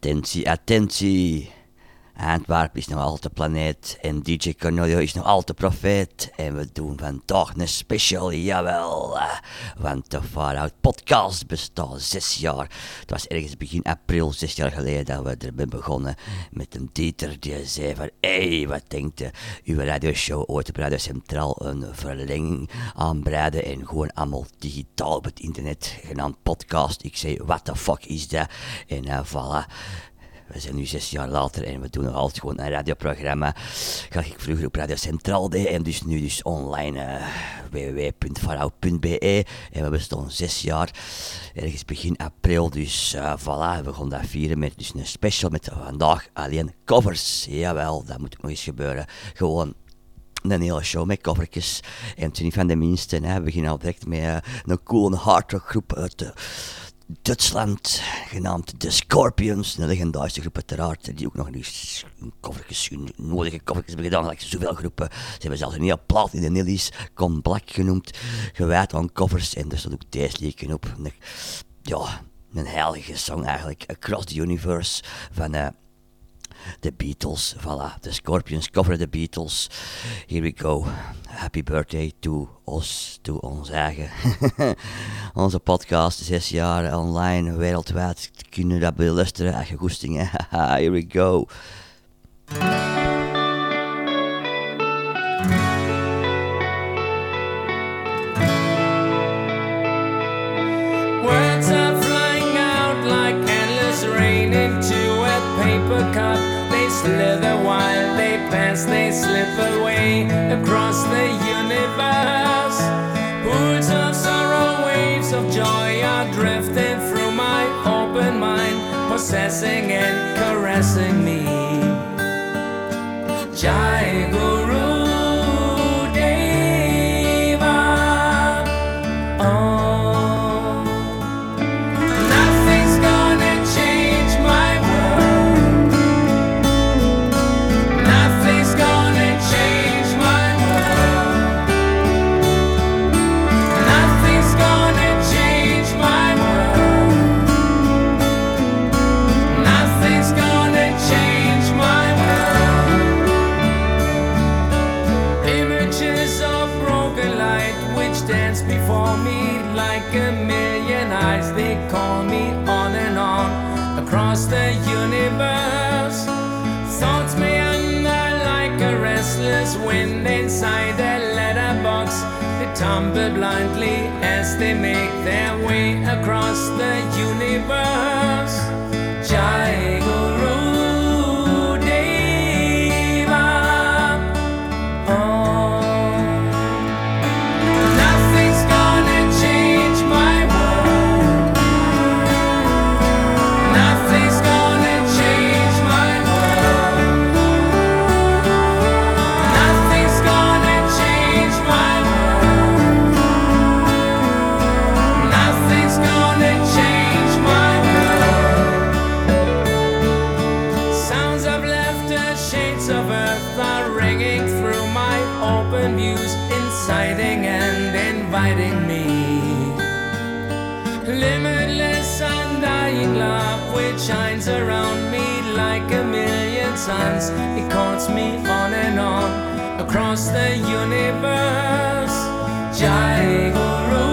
Atentie, atentie. Antwerpen is nog altijd planeet en DJ Cornelio is nog altijd profeet. En we doen vandaag een special, jawel. eh, Want de Far Out podcast bestaat zes jaar. Het was ergens begin april, zes jaar geleden, dat we er zijn begonnen. Met een Dieter die zei van, hé, hey, wat denkt u? Uw radioshow ooit op Radio Centraal een verlenging aanbreiden en gewoon allemaal digitaal op het internet, genaamd podcast. Ik zei, what the fuck is dat? En uh, voilà. We zijn nu zes jaar later en we doen nog altijd gewoon een radioprogramma. Ga ik vroeger op Radio Centraal deed en dus nu dus online uh, en we bestaan zes jaar, ergens begin april, dus uh, voilà, we gaan dat vieren met dus een special met vandaag alleen covers. Jawel, dat moet ook nog eens gebeuren. Gewoon een hele show met covertjes. En is niet van de minste, we beginnen al direct met uh, een coole hardrock groep uit de Duitsland, genaamd The Scorpions, een legendarische groep uiteraard, die ook nog nu covertjes, nodige covertjes hebben gedaan, zoveel groepen. Ze hebben zelfs een hele plaat in de Nillies, Con Black genoemd, gewijd aan covers, en er staat ook deze liedje op. Een, ja, een heilige song eigenlijk, Across the Universe, van... Uh, The Beatles, voilà, The Scorpions cover The Beatles. Here we go. Happy birthday to ons, to ons eigen. Onze podcast, zes jaar online, wereldwijd. Kunnen dat beluisteren als je goesting, Here we go. Paper cup. They slither while they pass, they slip away across the universe. Pools of sorrow, waves of joy are drifting through my open mind, possessing and caressing me. Jai Guru They blindly as they make It calls me on and on across the universe. Jai Guru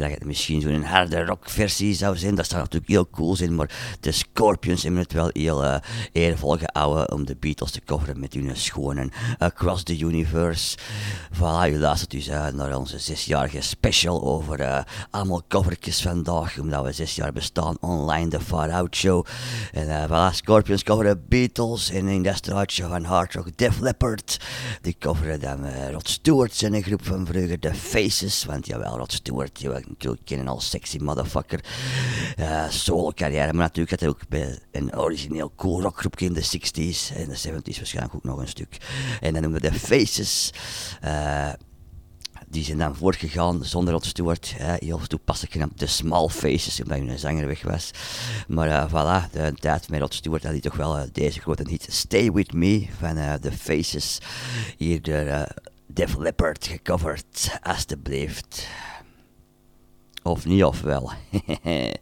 Dat het misschien zo'n harde rockversie zou zijn? Dat zou natuurlijk heel cool zijn, maar de Scorpions hebben het wel heel uh, eervol gehouden om de Beatles te coveren met hun schone Across the Universe. Voilà, u luistert dus uh, naar onze zesjarige special over uh, allemaal covertjes vandaag, omdat we zes jaar bestaan online, de Far Out Show. En voilà, Scorpions coveren Beatles en in dat van Hard Rock Def Leppard. Die coveren dan Rod Stewart en een groep van vroeger, The Faces, want jawel, Rod Stewart, die natuurlijk kennen als sexy motherfucker. Uh, solo carrière, maar natuurlijk had hij ook bij een origineel cool rockgroepje in de 60s en de 70s waarschijnlijk ook nog een stuk. En dan noemen we de Faces. Uh, die zijn dan voortgegaan zonder Rod Stewart. Uh, heel toepasselijk genaamd de Small Faces, omdat hun zanger weg was. Maar uh, voilà, de tijd met Rod Stewart had hij toch wel uh, deze grote hit Stay With Me van The Faces. Hier door Def Leppard gecoverd, alsjeblieft. Of niet, of wel.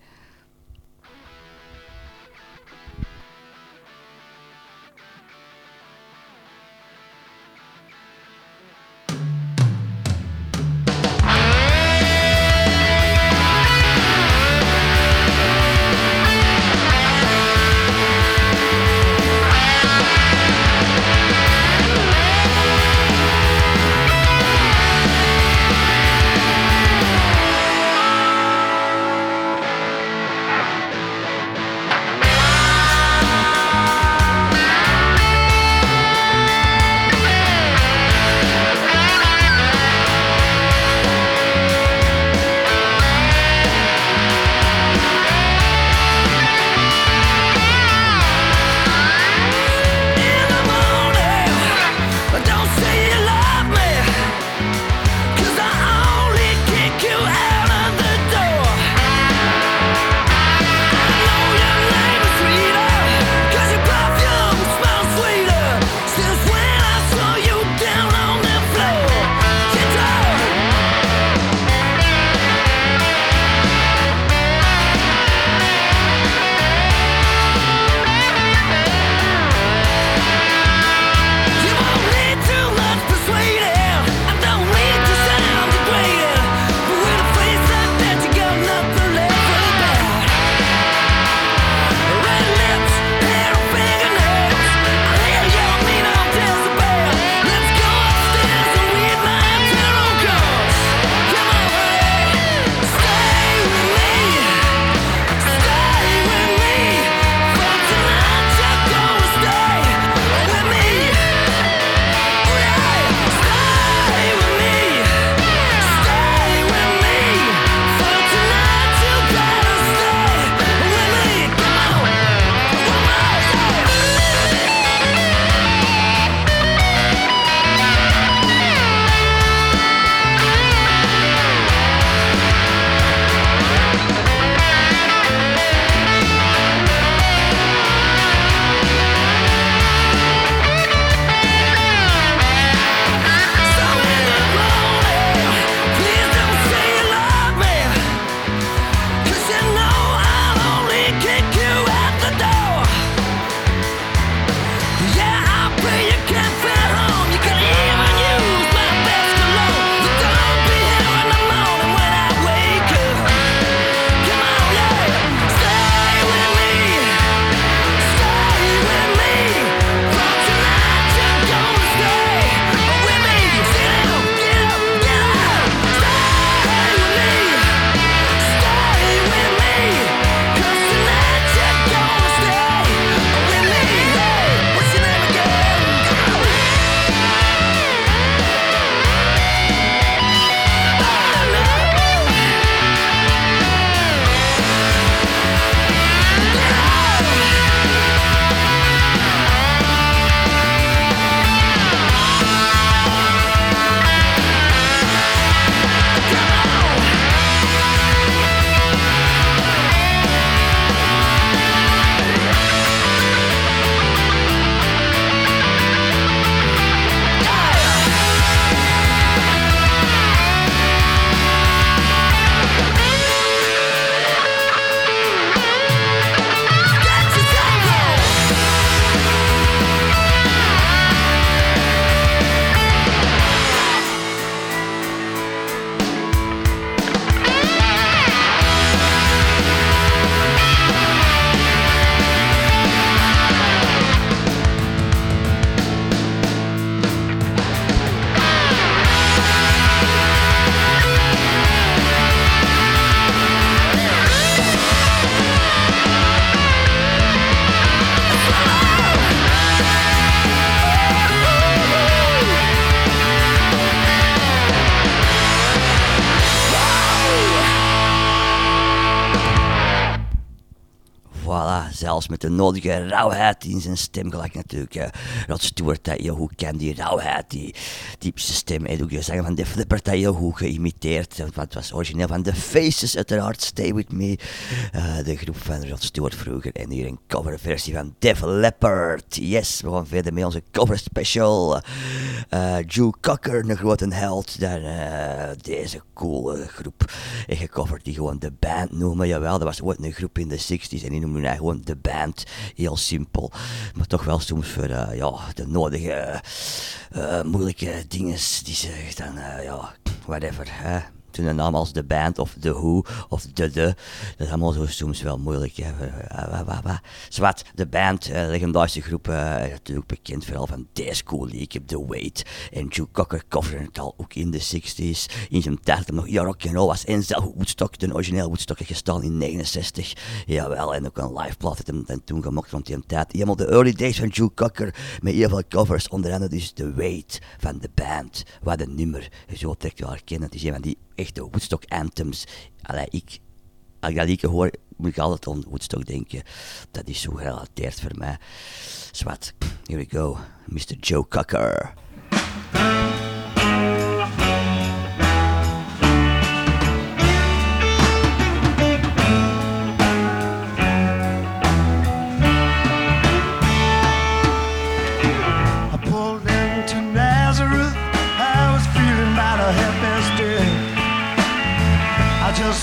met de nodige rauwheid in zijn stem, gelijk natuurlijk eh, Rod Stewart, dat hoe kent die rauwheid, die typische stem. En ook de zang van de Flipper, dat hoe geïmiteerd, want het was origineel van The Faces uiteraard, Stay With Me, eh, de groep van Rod Stewart vroeger. En hier een coverversie van Def Leppard. Yes, we gaan verder met onze cover special. Uh, Joe Cocker, een grote held, daar uh, deze coole groep gecoverd die gewoon de band noemen. Jawel, dat was ooit een groep in de 60s en die noemden hij gewoon de band. Heel simpel, maar toch wel soms voor uh, ja, de nodige moeilijke dingen die ze dan, ja, whatever. Hè toen een naam als The Band of The Who of The The. Dat is allemaal zo soms wel moeilijk. Zwat, The Band, uh, legendarische groep, uh, natuurlijk bekend vooral van Days Cool League, The Wait. En Joe Cocker coverde het al ook in de 60s. In zijn tijd nog ja, rock'n'roll was. En zelf Woodstock, de originele Woodstock, gestaan in 69. Jawel, en ook een live plaat heeft hem toen gemaakt rond die tijd. Helemaal de early days van Joe Cocker met heel veel covers. Onder andere dus The Wait van The Band. Wat een nummer, zo trekt je herkennen. Het is een van die echte Woodstock anthems. Allee, ik, als ik dat liedje hoor, moet ik altijd aan Woodstock denken. Dat is zo gerelateerd voor mij. Zwat, here we go. Mr. Joe Cocker.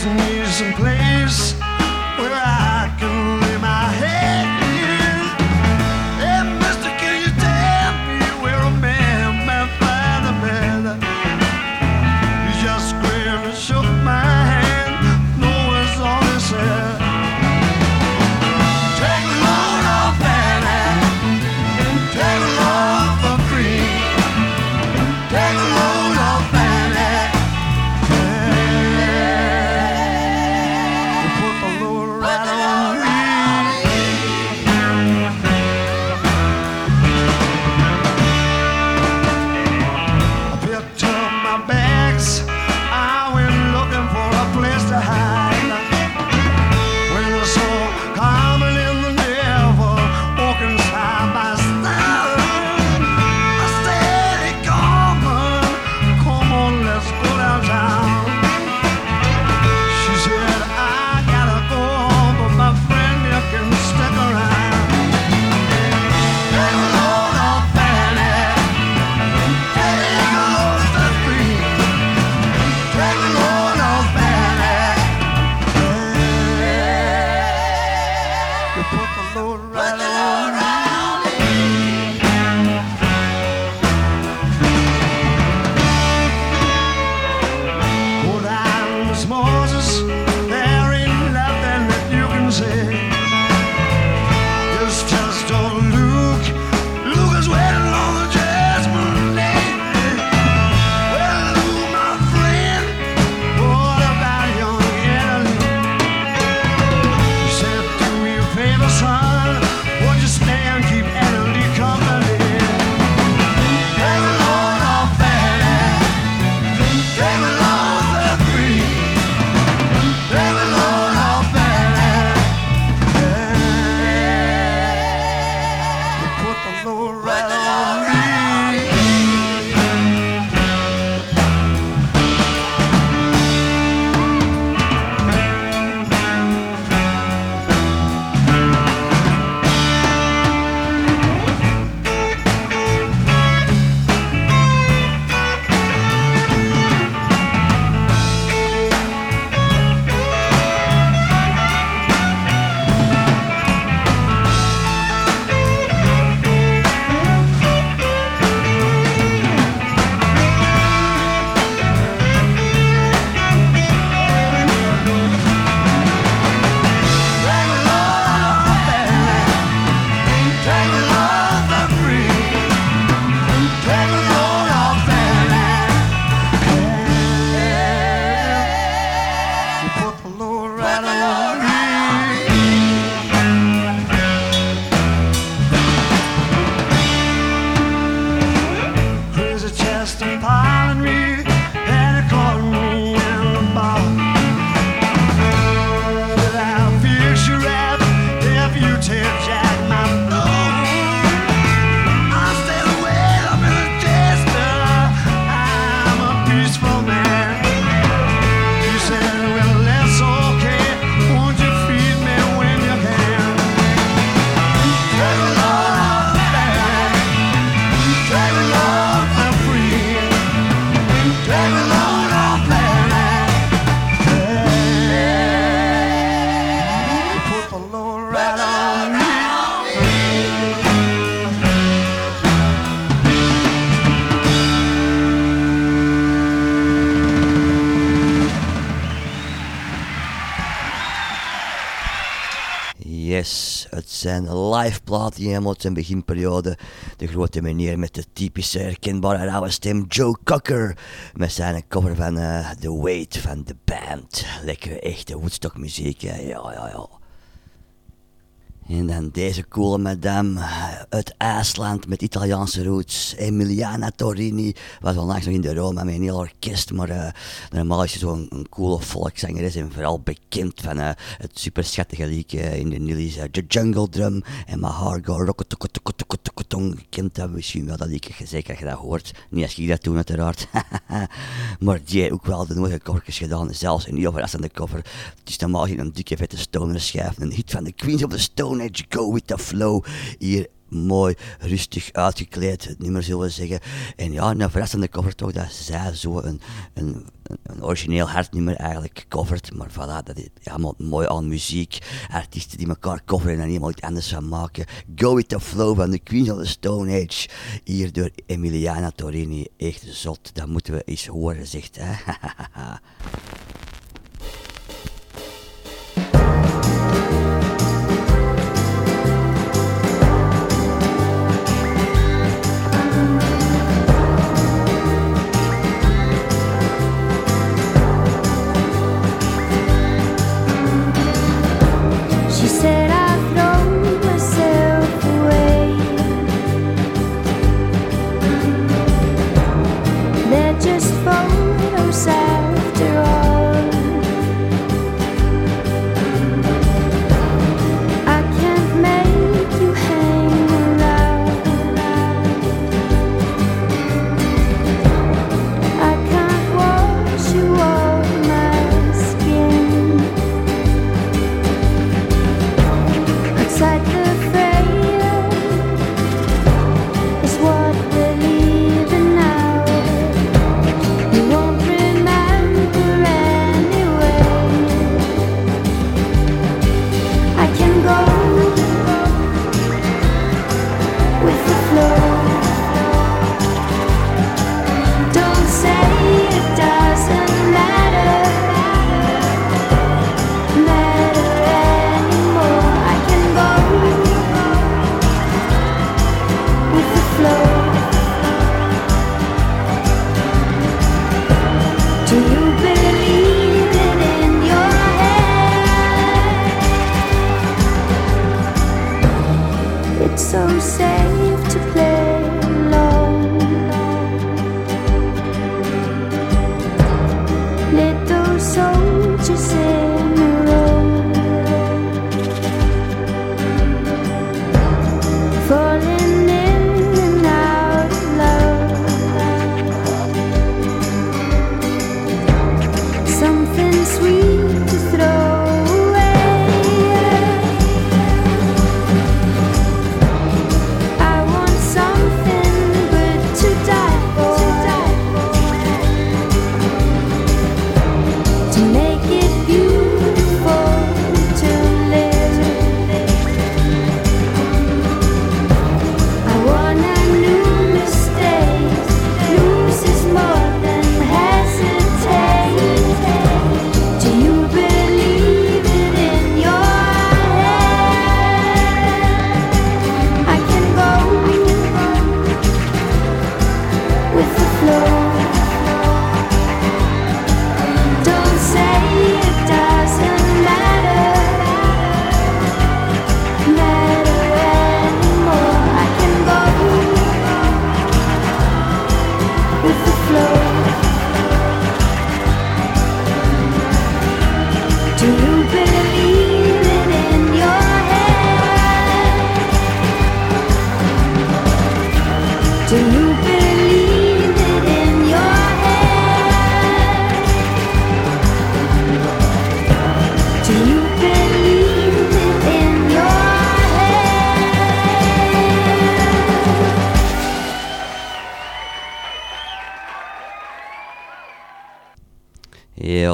Just need some place where I live die helemaal zijn beginperiode. De grote meneer met de typische herkenbare rauwe stem, Joe Cocker. Met zijn cover van uh, The Weight van The Band. Lekkere echte Woodstock muziek, ja, ja, ja. En dan deze coole madame uit IJsland met Italiaanse roots. Emiliana Torini was onlangs nog in de Roma met een heel orkest. Maar uh, normaal is ze zo'n coole volkszangeres en vooral bekend van uh, het super schattige liedje in de Nilly's uh, The Jungle Drum en My Heart Go Rocketokotokotokotong. Je kent dat misschien wel, dat liedje, zeker als je dat hoort. Niet als ik dat toen uiteraard. maar die ook wel de nodige covertjes gedaan, zelfs een heel verrassende cover. Het is normaal een dikke vette stoner schijf, een hit van de Queens of the Stone Age, Go With The Flow. Hier mooi, rustig uitgekleed, het nummer zullen we zeggen. En ja, een verrassende cover toch, dat zij zo een, een, een origineel hartnummer eigenlijk covert. Maar voilà, dat is allemaal mooi aan muziek. Artiesten die elkaar coveren en helemaal iets anders gaan maken. Go With The Flow van de Queens of the Stone Age. Hier door Emiliana Torini. Echt zot, dat moeten we eens horen, zegt hè.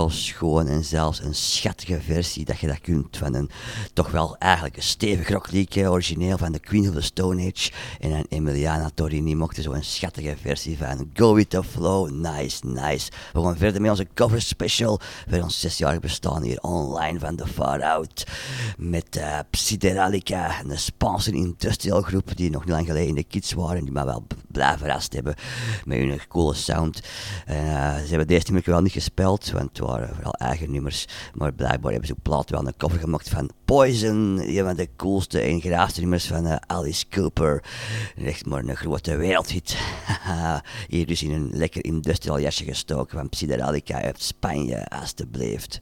Schoon en zelfs een schattige versie dat je dat kunt van een toch wel eigenlijk een stevig rockliedje, origineel van de Queen of the Stone Age. En een Emiliana Torini mochten zo'n schattige versie van Go With The Flow. Nice, nice. We gaan verder met onze cover special voor ons zesjarig bestaan hier online van The Far Out. Met uh, Psyderalica, een Spaanse industrial groep die nog niet lang geleden in de kids waren. Die mij wel blij verrast hebben met hun coole sound. Eh, ze hebben deze nummer wel niet gespeeld, want waren vooral eigen nummers. Maar blijkbaar hebben ze ook plaat wel een cover gemaakt van Poison. Een van de coolste en graafste nummers van eh, Alice Cooper. Echt maar een grote wereldhit. Hier dus in een lekker industrial jasje gestoken van Psyderalica uit Spanje, alstublieft.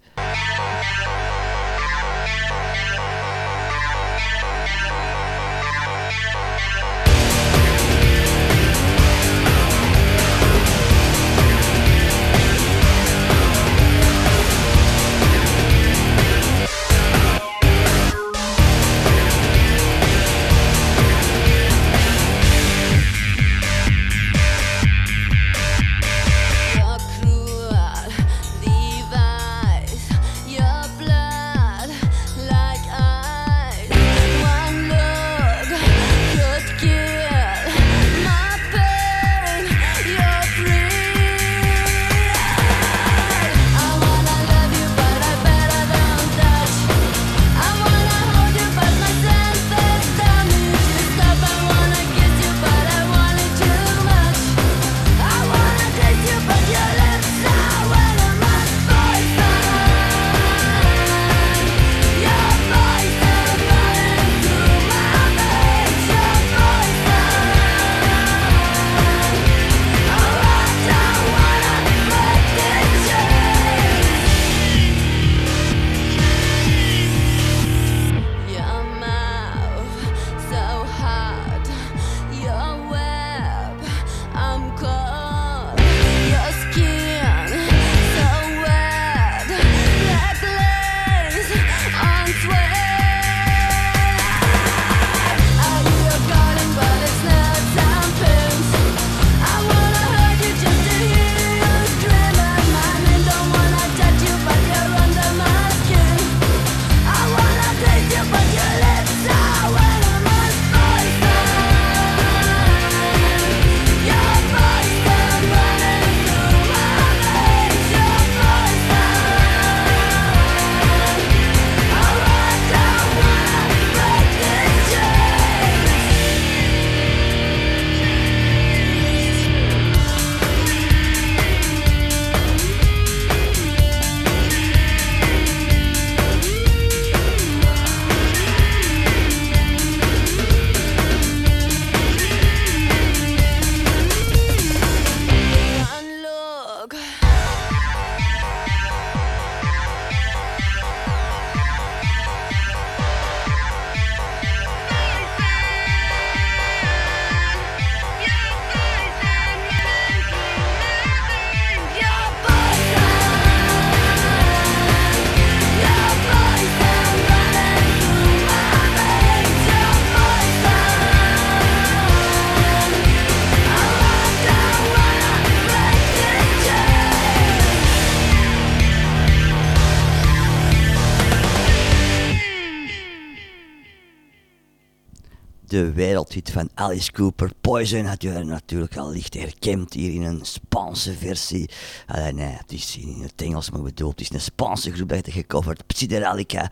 De wereldhit van Alice Cooper. Poison had je natuurlijk al licht herkend hier in een Spaanse versie. Allee, nee, het is in het Engels maar bedoeld. Het is een Spaanse groep dat heeft gecoverd. Psyderalica.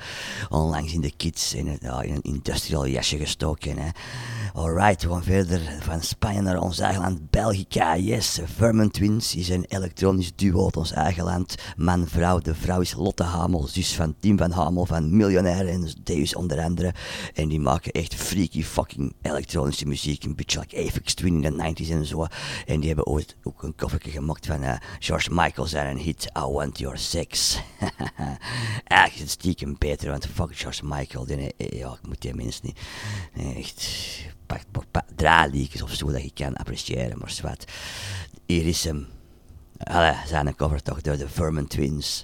Onlangs in de kids in een, industrial jasje gestoken. Hè. Alright, gaan verder van Spanje naar ons eigen land, Belgica. Yes, Vermin Twins is een elektronisch duo uit ons eigen land. Man-vrouw, de vrouw is Lotte Hamel, zus van Tim van Hamel van Miljonair en Deus onder andere. En die maken echt freaky fucking elektronische muziek, een beetje like Aphex Twin in de 90s en zo. En die hebben ooit ook een coverje gemaakt van eh, George Michael zijn een hit, I Want Your Sex. Eigenlijk is het stiekem beter, want fuck George Michael, die, eh, ja, ik moet die mensen niet, echt, draailiedjes of zo dat je kan appreciëren, maar zwart. Hier is hem. Allee, zijn een cover toch door de Vermin Twins.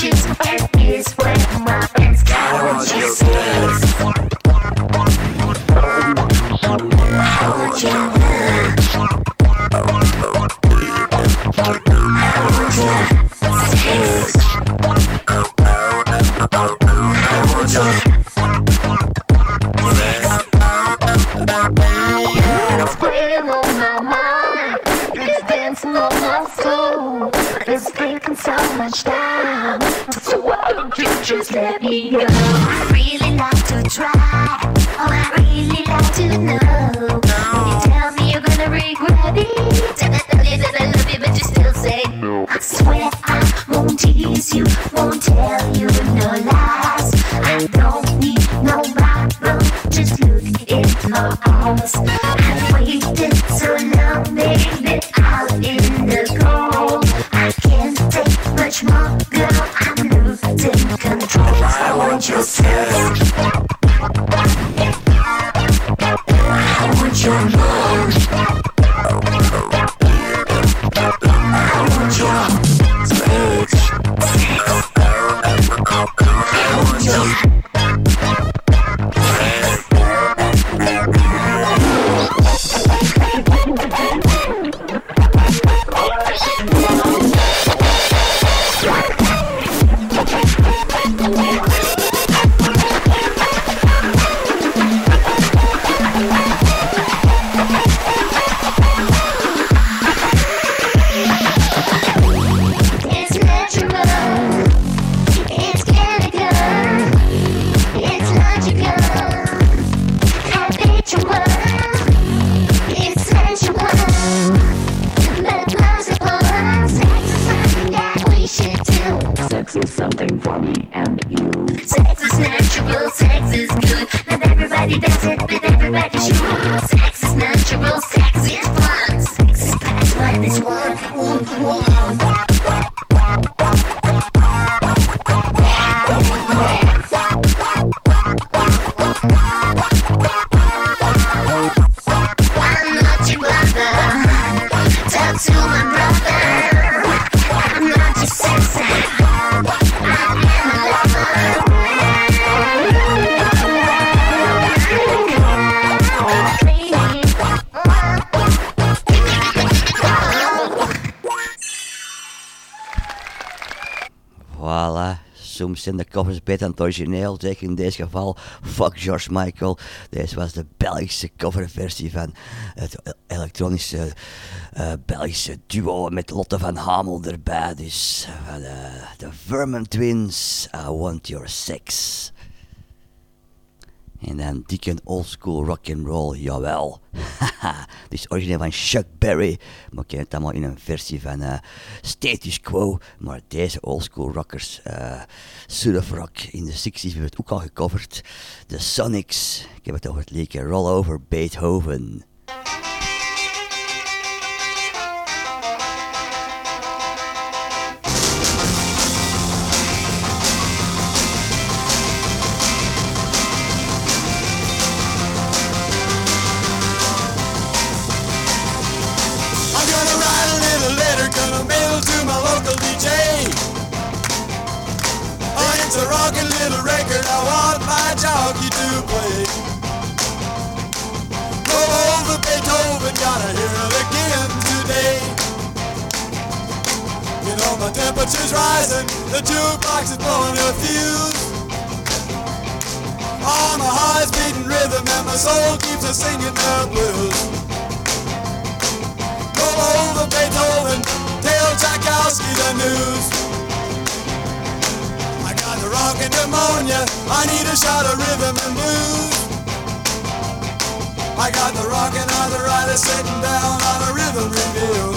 she's soul. It's taking so much time. So why don't you just let me go? I really like to try. Oh, I really like to know. When you tell me you're gonna regret it. And I tell you that I love you, but you still say no. I swear I won't tease you, won't tell you no lies. I don't need no Bible, just look in my eyes. I've waited so long, baby, out in much more, girl. I'm losing control. I want your sex. I want your love. Beter dan het origineel. Zeker in deze geval. Fuck George Michael. Deze was de Belgische coverversie van het elektronische eh, Belgische duo met Lotte van Hamel erbij. Dus van de, de Vermin Twins. I Want Your Sex. En dan dikke oldschool rock and roll, jawel. is origineel van Chuck Berry, maar ken het allemaal in een versie van eh, Status Quo. Maar deze oldschool rockers, uh, surf rock in de 60s, hebben het ook al gecoverd. De Sonics, ik heb het over het liedje Roll Over Beethoven. I want my jockey to play. Go over Beethoven, gotta hear it again today. You know my temperature's rising, the jukebox is blowing a fuse. All my heart's beating rhythm and my soul keeps a singing the blues. Roll over Beethoven, tell Tchaikovsky the news. The rockin' pneumonia, I need a shot of rhythm and blues. I got the rockin' arthritis sitting down on a rhythm review.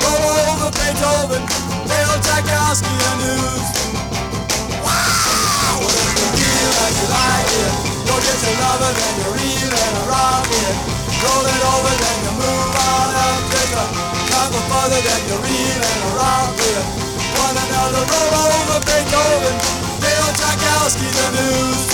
Roll over Beethoven, tell Tchaikovsky the news. Wow! Well, if you feel like you like it, go get your lover, then you reel and rock it. Roll it over, then you move on up. Take a couple further, then you reel and rock it down another roll over Beethoven, Bill Tchaikovsky, the news.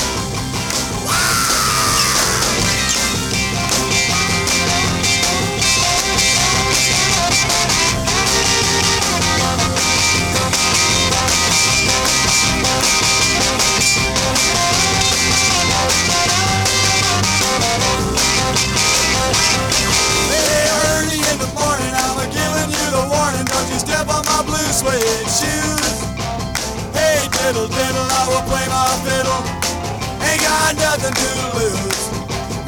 Diddle diddle, I will play my fiddle. Ain't got nothing to lose.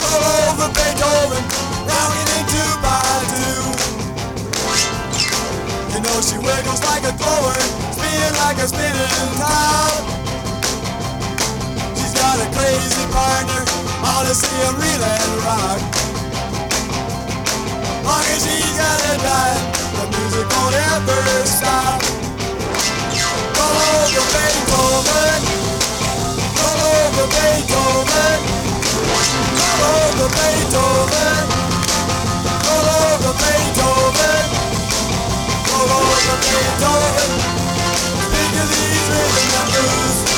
Roll over Beethoven, rocking in two by two. You know she wiggles like a thrower, spinning like a spinning top. She's got a crazy partner, all to see him reel and rock. Long as she's got a dime, music won't ever stop. Roll over Beethoven, roll over Beethoven, roll over Beethoven, roll over Beethoven, roll over Beethoven. Think of these rhythm and blues.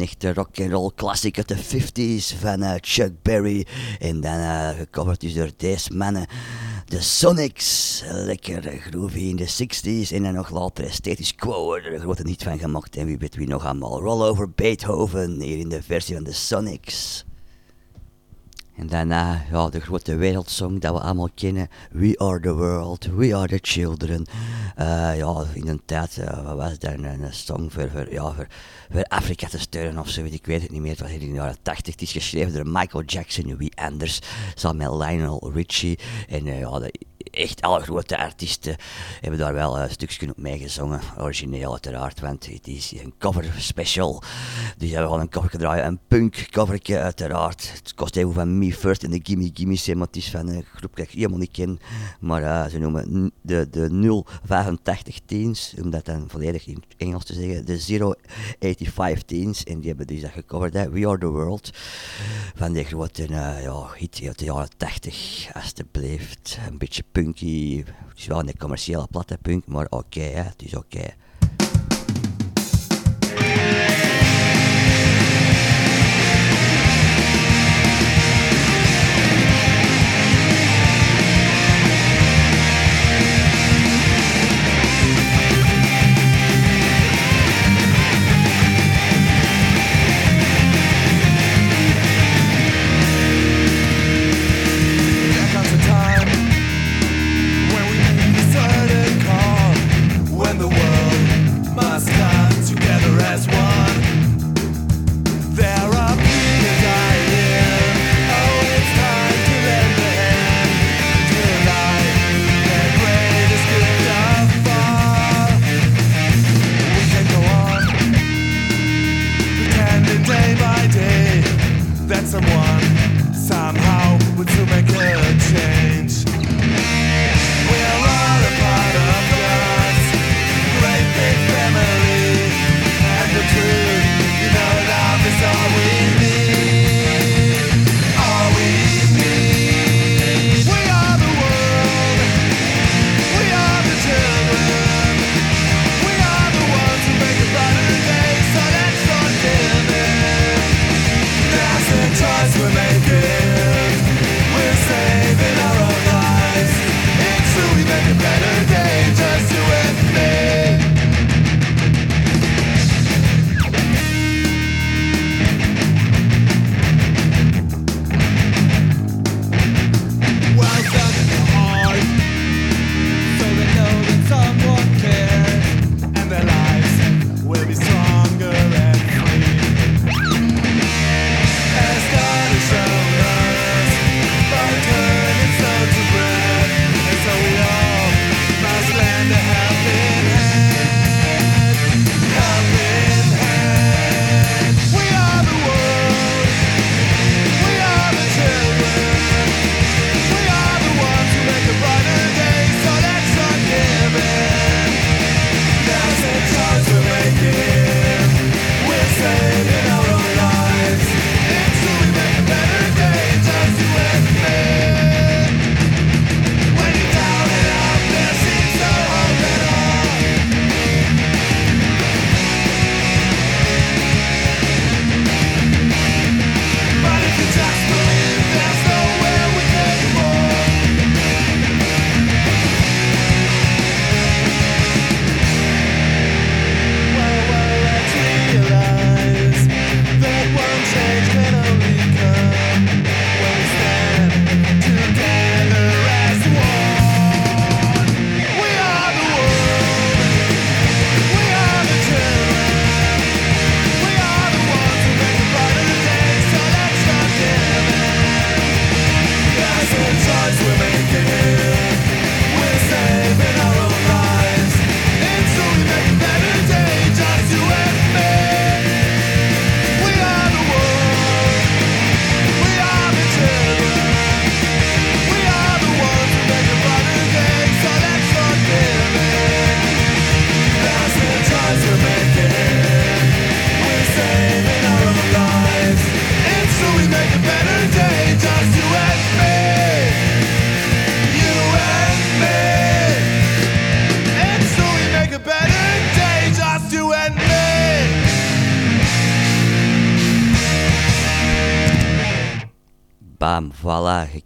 Een echte rock'n'roll classic uit de 50s van eh, Chuck Berry. En dan eh, gecoverd door deze mannen. De Sonics, lekker groovy in de 60s. En dan nog later Status Quo, er een grote niet van gemaakt. En wie weet wie nog allemaal. Roll over Beethoven, hier in de versie van de Sonics. En daarna ja, de grote wereldsong dat we allemaal kennen. We are the world, we are the children. Eh, ja, in een tijd eh, wat was dat een, song voor, voor, ja, voor, voor Afrika te steunen of zo. Ik weet het niet meer. Het was in de jaren 80. Het is geschreven door Michael Jackson, wie anders. Samen met Lionel Richie. En eh, ja, echt alle grote artiesten hebben daar wel een stukje op meegezongen. Origineel uiteraard, want het is een cover special. Dus we gaan een cover draaien, een punk covertje uiteraard. Het kost even van Me First en de Gimme Gimme's, hè, maar het is van een groep die ik helemaal niet ken. Maar eh, ze noemen de, de 085 teens, om dat dan volledig in Engels te zeggen, de 085 teens. En die hebben dus dat gecoverd, hè. We Are The World. Van die grote eh, ja, hit uit de jaren 80, alsjeblieft. Een beetje punky. Het is wel een commerciële platte punk, maar oké, hè. het is oké.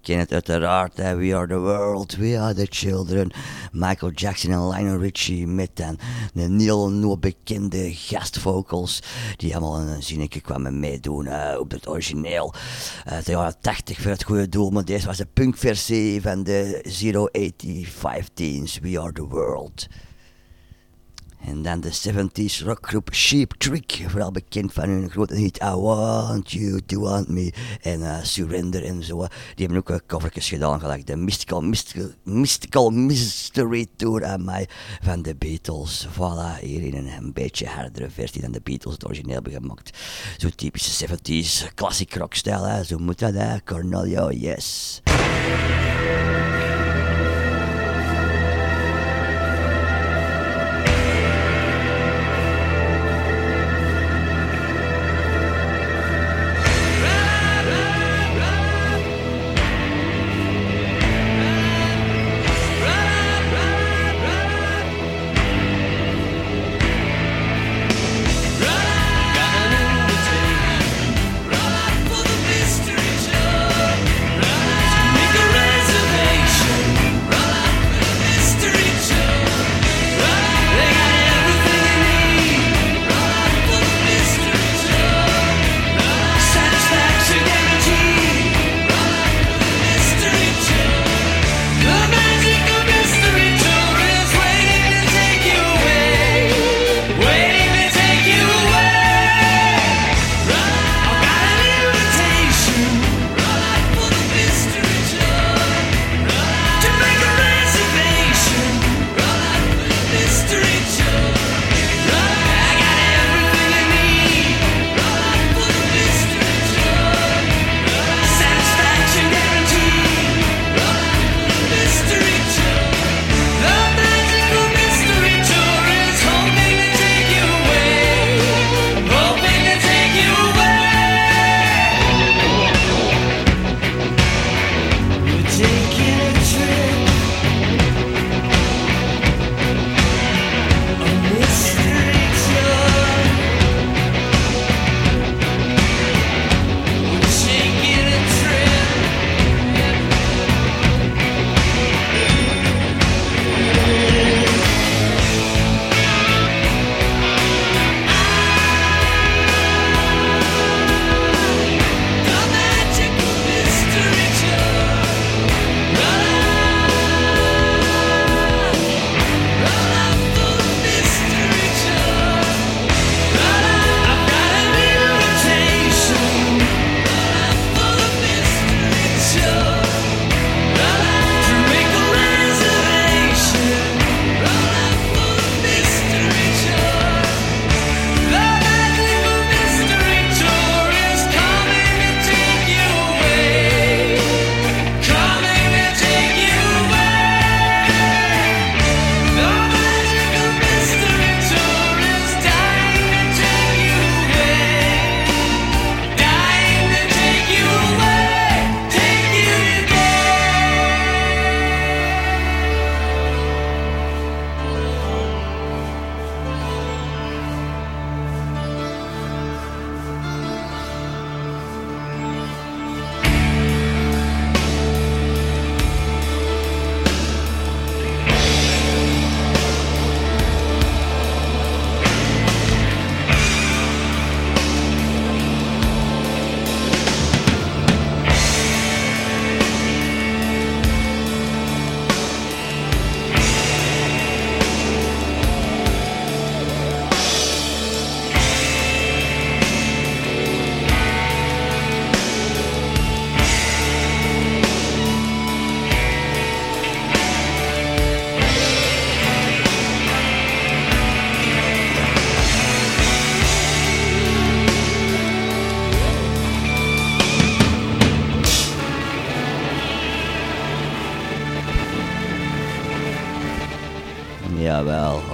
Kent het uiteraard. We are the world, we are the children. Michael Jackson en Lionel Richie met dan een heel nieuw bekende gastvocals. Die allemaal een zinnetje kwamen meedoen eh, op het origineel. Uit de jaren 80 voor het goede doel, maar deze was de punkversie van de 085 Teens. We are the world. En dan de 70s rockgroep Sheep Trick, vooral bekend van hun grote hit I Want You to Want Me en eh, Surrender en zo. Die hebben ook uh, covertjes gedaan, gelijk de Mystical, Mystical, Mystery Tour aan mij van de Beatles. Voilà, hier in een, een beetje hardere versie dan de Beatles het origineel hebben gemaakt. Zo'n typische 70s classic rockstijl, hè. zo moet dat, hè. Cornelio, yes.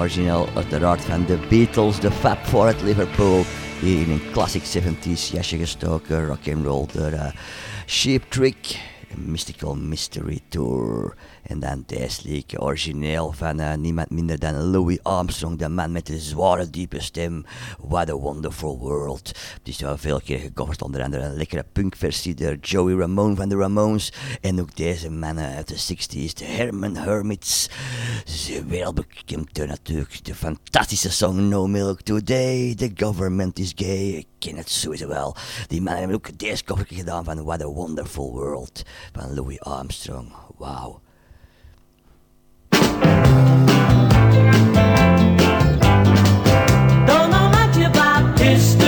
Origineel uiteraard van de Beatles, de Fab Four uit Liverpool. Hier in een classic 70s jasje gestoken, rock and roll door uh, Sheep Trick, Mystical Mystery Tour. En dan liedje, origineel van eh, niemand minder dan Louis Armstrong, de man met de zware diepe stem. What a wonderful world. Het is wel veel keer gecoverd, onder andere een lekkere punkversie door Joey Ramone van de Ramones. En ook deze mannen uit de 60s, de Herman Hermits. Ze wereldbekend door natuurlijk de fantastische song No Milk Today. The government is gay. Ik ken het sowieso wel. Die mannen hebben ook deze cover gedaan van What a Wonderful World van Louis Armstrong. Wauw. Don't know much about history.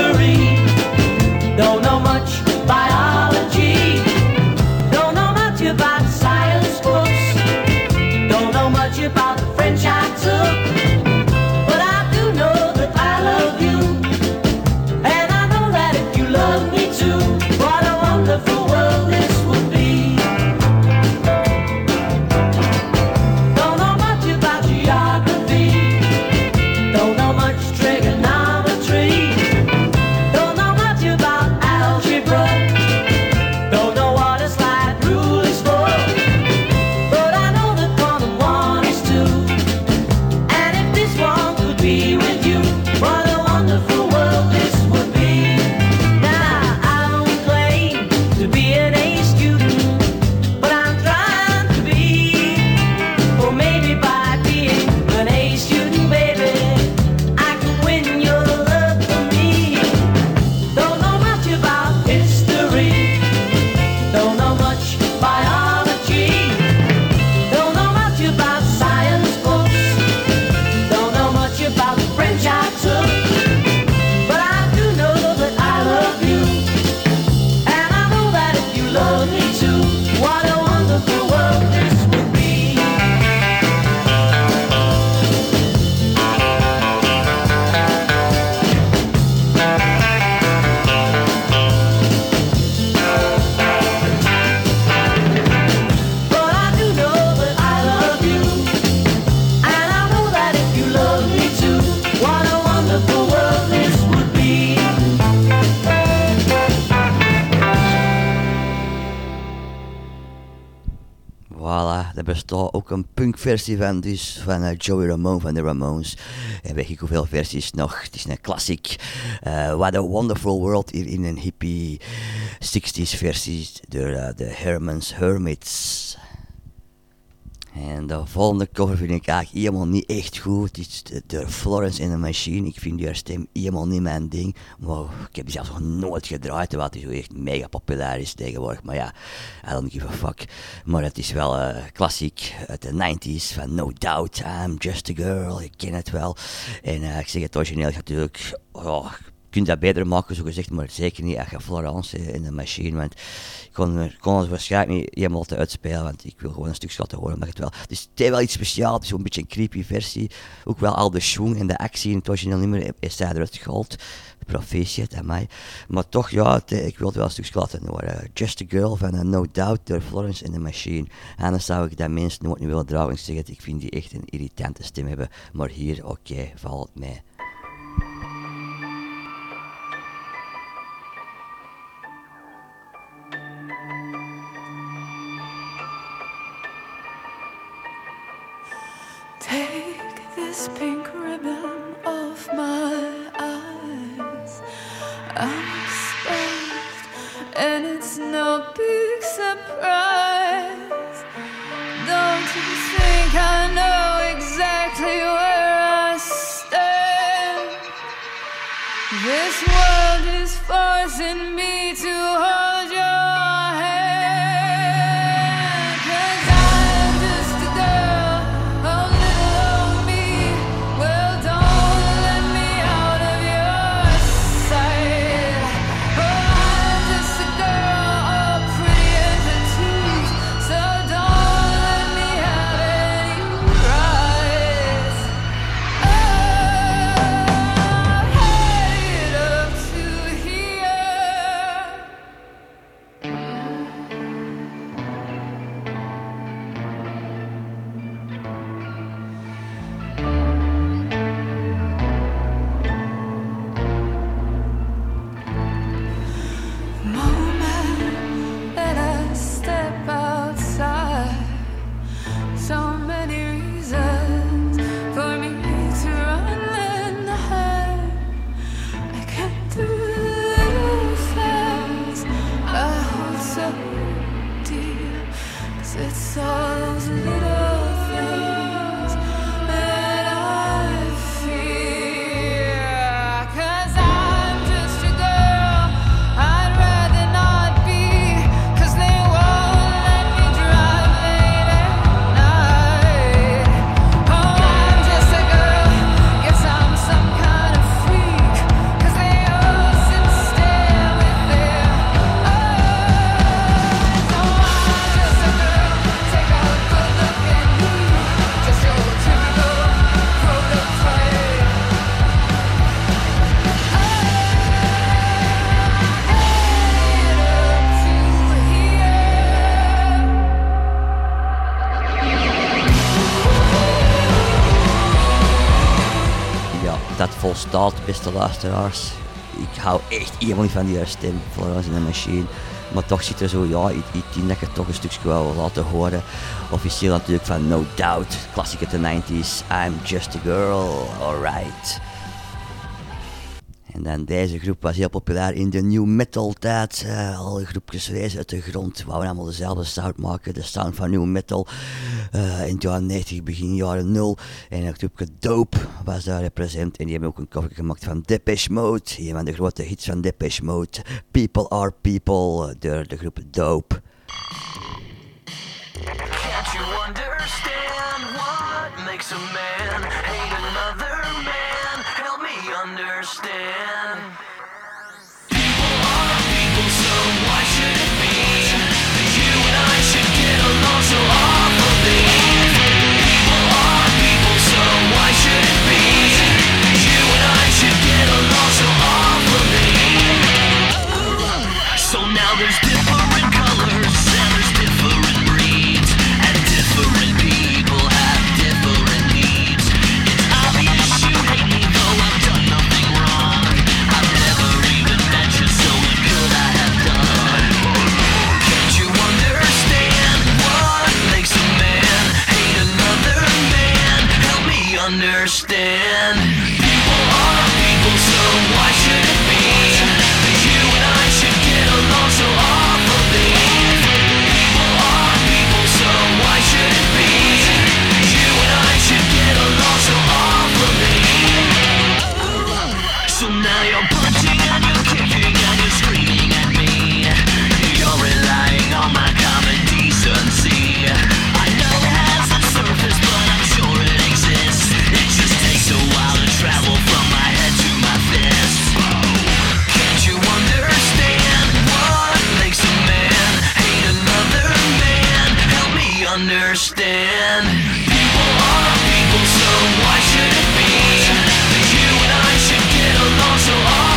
Bestaat ook een punkversie van, dus van eh, Joey Ramone van de Ramones. En weet ik hoeveel versies nog. Het is een klassiek. Eh, What a Wonderful World hier in een hippie 60s versie door eh, de Herman's Hermits. En de volgende cover vind ik eigenlijk helemaal niet echt goed. Het is de, Florence in the Machine. Ik vind die stem helemaal niet mijn ding. Maar ik heb die zelfs nog nooit gedraaid, terwijl die zo echt mega populair is tegenwoordig. Maar ja, I don't give a fuck. Maar het is wel eh, klassiek uit de 90s van No Doubt. I'm just a girl, ik ken het wel. En eh, ik zeg het origineel natuurlijk. Oh, kunt dat beter maken, zo gezegd, maar zeker niet je Florence eh, in de machine. Want ik kon, kon het waarschijnlijk niet helemaal laten uitspelen, want ik wil gewoon een stukje laten horen. Omdat het wel, het is het heeft wel iets speciaals, het is zo'n beetje een creepy versie. Ook wel al de schwung en de actie in het origineel nummer is hij eruit gehaald. Proficiat aan mij. Maar toch, ja, het, eh, ik wil het wel een stukje laten horen. Just a Girl van No Doubt door Florence in the Machine. Anders zou ik dat mensen nooit niet willen draaien. Ik zeg het, ik vind die echt een irritante stem hebben. Maar hier, oké, valt het this pink ribbon off my eyes. I'm and it's no big surprise. Don't you think I know exactly where I stand? This world is forcing me to volstaat, beste luisteraars. Ik hou echt helemaal niet van die stem, Florence in the Machine. Maar toch zit er zo, ja, dat ik toch een stukje wil laten horen. Officieel natuurlijk van No Doubt, klassieker de 90s, I'm Just a Girl, alright. En dan deze groep was heel populair in de new metal tijd. Eh, alle groepjes rezen uit de grond. Wouden allemaal dezelfde sound maken. De sound van new metal. eh, in de jaren 90, begin jaren 0. En het groepje Dope was daar represent. En die hebben ook een cover gemaakt van Depeche Mode. Een van de grote hits van Depeche Mode. People are people. eh, Door de groep Dope. You understand what understand. People are people, so why should it be that you and I should get along so awfully?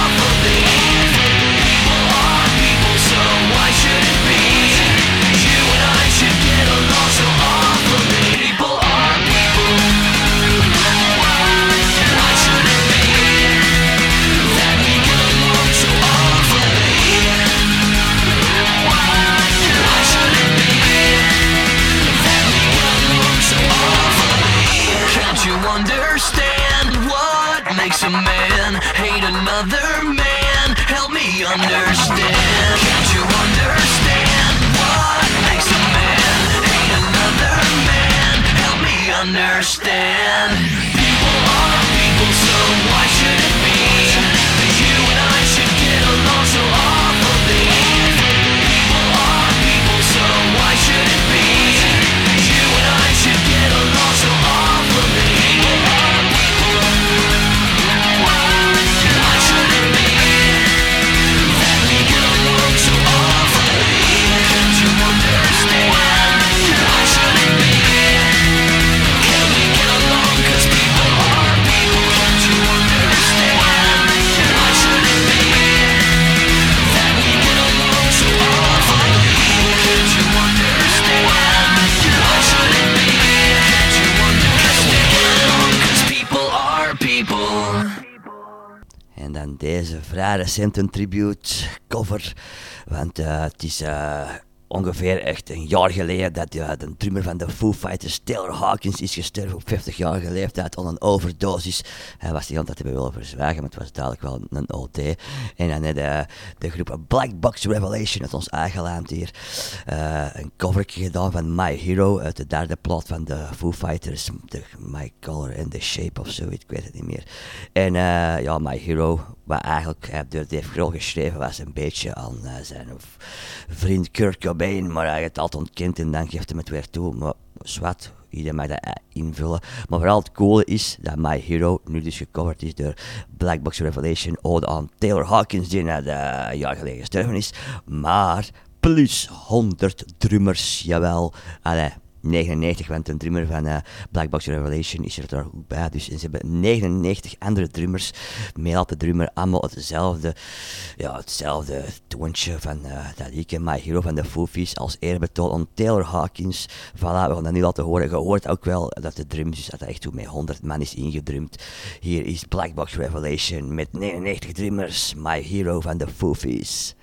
Understand. Can't you understand what makes a man hate another man? Help me understand. People are people, so why should it deze vrij recente tribute cover. Want eh, het is eh, ongeveer echt een jaar geleden dat eh, de drummer van de Foo Fighters, Taylor Hawkins, is gestorven op 50-jarige leeftijd aan een overdosis. Hij was die altijd hebben willen verzwijgen, maar het was duidelijk wel een OD. En dan had eh, de groep Black Box Revelation uit ons eigen land hier eh, een cover gedaan van My Hero uit de derde plaat van de Foo Fighters. De My Color and the Shape of zo, ik weet het niet meer. En eh, ja, My Hero, wat eigenlijk door Dave Grohl geschreven was, een beetje aan zijn vriend Kurt Cobain, maar hij heeft het altijd ontkend en dan geeft hij het weer toe. Maar zwart, iedereen mag dat eh, invullen. Maar vooral het coole is dat My Hero nu dus gecoverd is door Black Box Revelation, ode aan Taylor Hawkins, die net eh, een jaar geleden gestorven is. Maar plus 100 drummers, jawel. Allee, 99, want een drummer van eh, Black Box Revelation is er daar ook bij. Dus ze hebben 99 andere drummers. Met altijd drummer, allemaal hetzelfde, ja, hetzelfde toontje van eh, dat liedje My Hero van de Foofies als eerbetoon aan Taylor Hawkins. Voilà, we gaan dat nu laten horen. Je hoort ook wel dat de drums, dus dat echt toe met 100 man is ingedrumd. Hier is Black Box Revelation met 99 drummers, My Hero van de Foofies.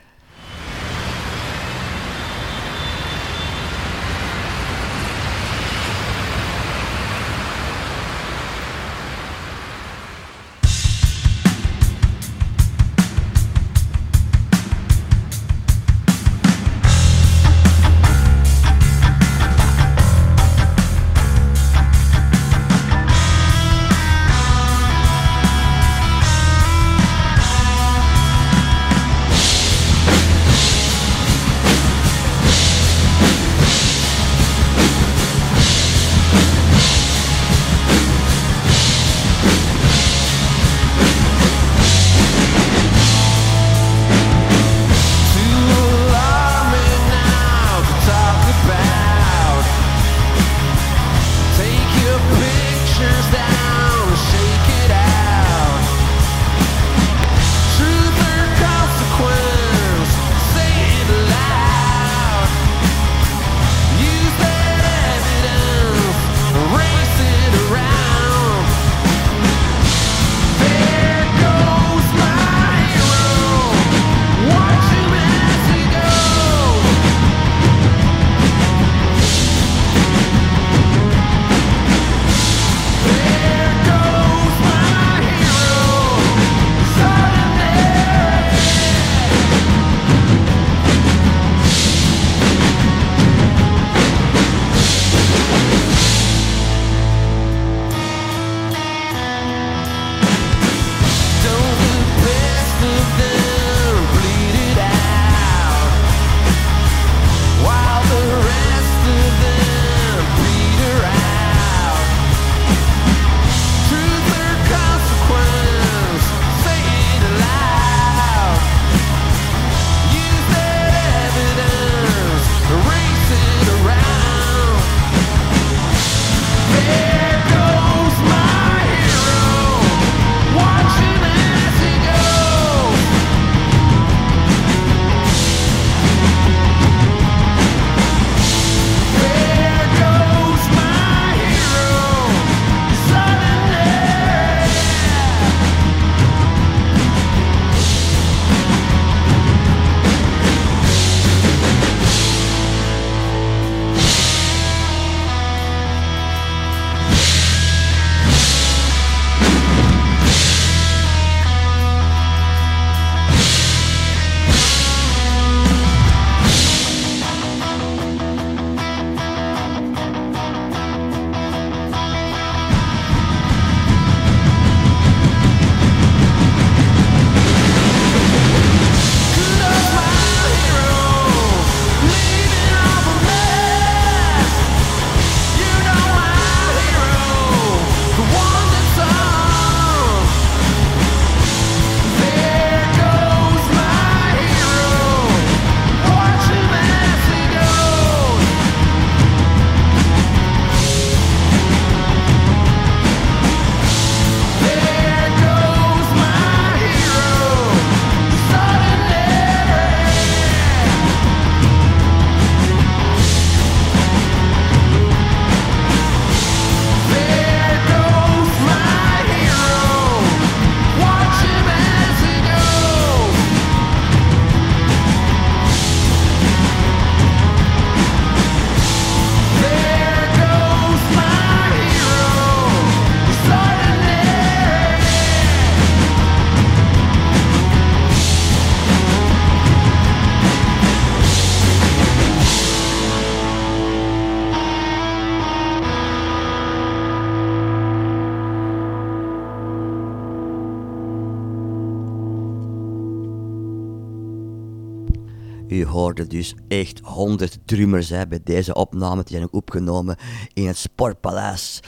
Hoorde dus echt 100 drummers hè, bij deze opname. Die zijn ook opgenomen in het Sportpaleis.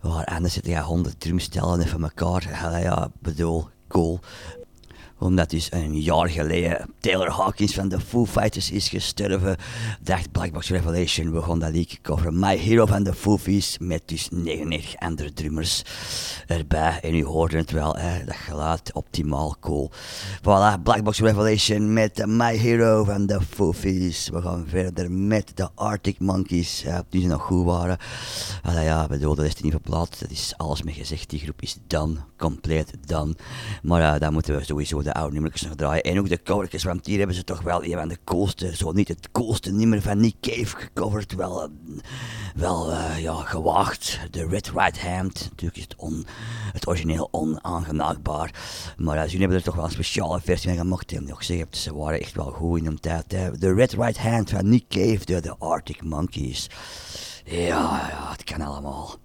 Waar anders zitten ja 100 drumstellen van elkaar. Ja, ja, bedoel, cool. Omdat dus een jaar geleden Taylor Hawkins van de Foo Fighters is gestorven, dacht Black Box Revelation, we gaan dat liedje coveren. My Hero van de Foofies, met dus 99 andere drummers erbij. En u hoorde het wel, hè, dat geluid optimaal cool. Voilà, Black Box Revelation met My Hero van de Foofies. We gaan verder met de Arctic Monkeys, die ze nog goed waren. Allee, ja, bedoel, dat is er niet verplaatst. Dat is alles mee gezegd. Die groep is done, compleet done. Maar eh, dan moeten we sowieso de oude nummertjes nog draaien. En ook de covertjes, want hier hebben ze toch wel een van de coolste, zo niet het coolste nummer van Nick Cave gecoverd. Wel, eh, wel eh, ja, gewaagd. De Red Right Hand. Natuurlijk is het, on, het origineel onaangenaakbaar. Maar uh, jullie hebben er toch wel een speciale versie van gemaakt. En nog zeggen, ze waren echt wel goed in hun tijd. Hè. De Red Right Hand van Nick Cave door de Arctic Monkeys. Ja, ja, het kan allemaal.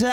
Red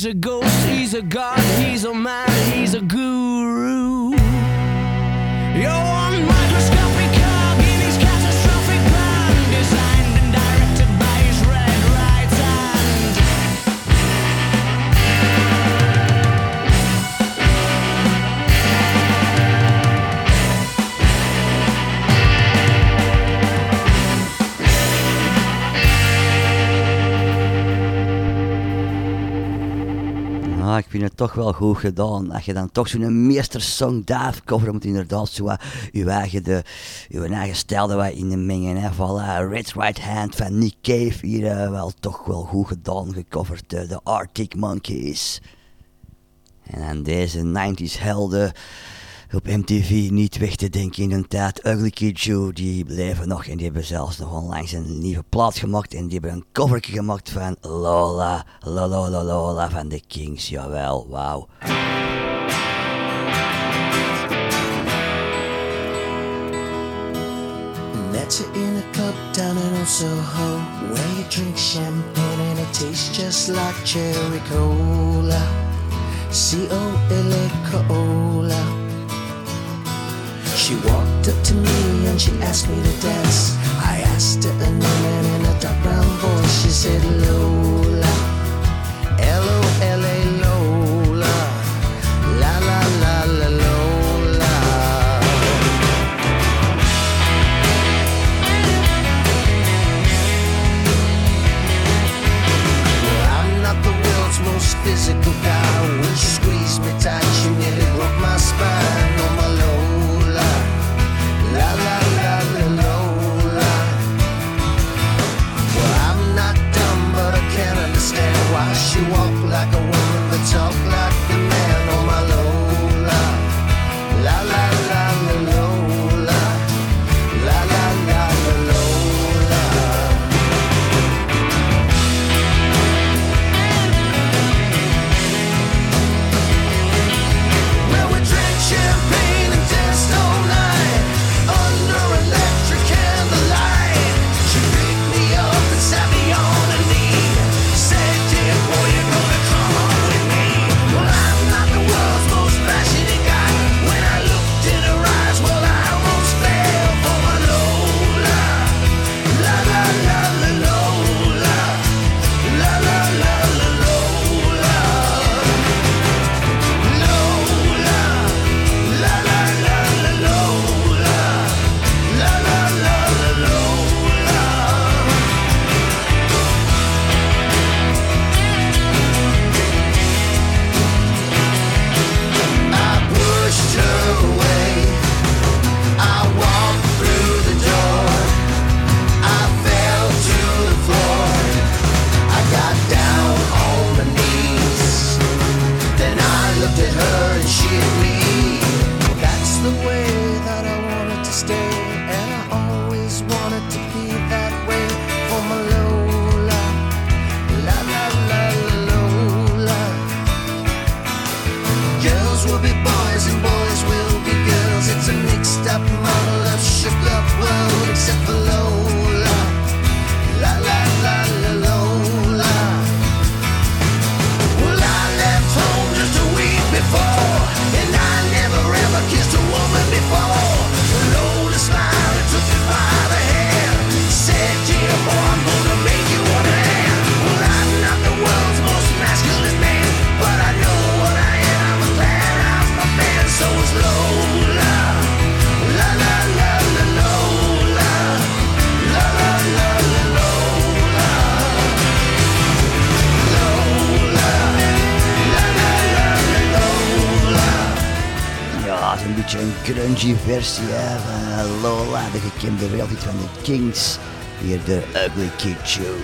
He's a ghost, he's a god, he's a man, he's a guru. Ik vind het toch wel goed gedaan. Als je dan toch zo'n meestersong Dave cover moet inderdaad zo wat je eigen, de, je eigen stijl in de mengen. Hè. Voilà, Red Right Hand van Nick Cave, hier eh, wel toch wel goed gedaan, gecoverd eh, de Arctic Monkeys. En dan deze 90s helden op MTV niet weg te denken in een tijd. Ugly Kid Joe, die bleven nog en die hebben zelfs nog onlangs een nieuwe plaat gemaakt. En die hebben een coverje gemaakt van Lola, Lola, Lola, Lola van de Kings. Jawel, wauw. Met in a club down drink and it tastes just like cherry cola C-O-L-A cola She walked up to me and she asked me to dance. I asked her her name and in a dark brown voice. She said Lola versie van eh, Lola, de gekende wereldhit van de Kings. Hier de Ugly Kid Joe.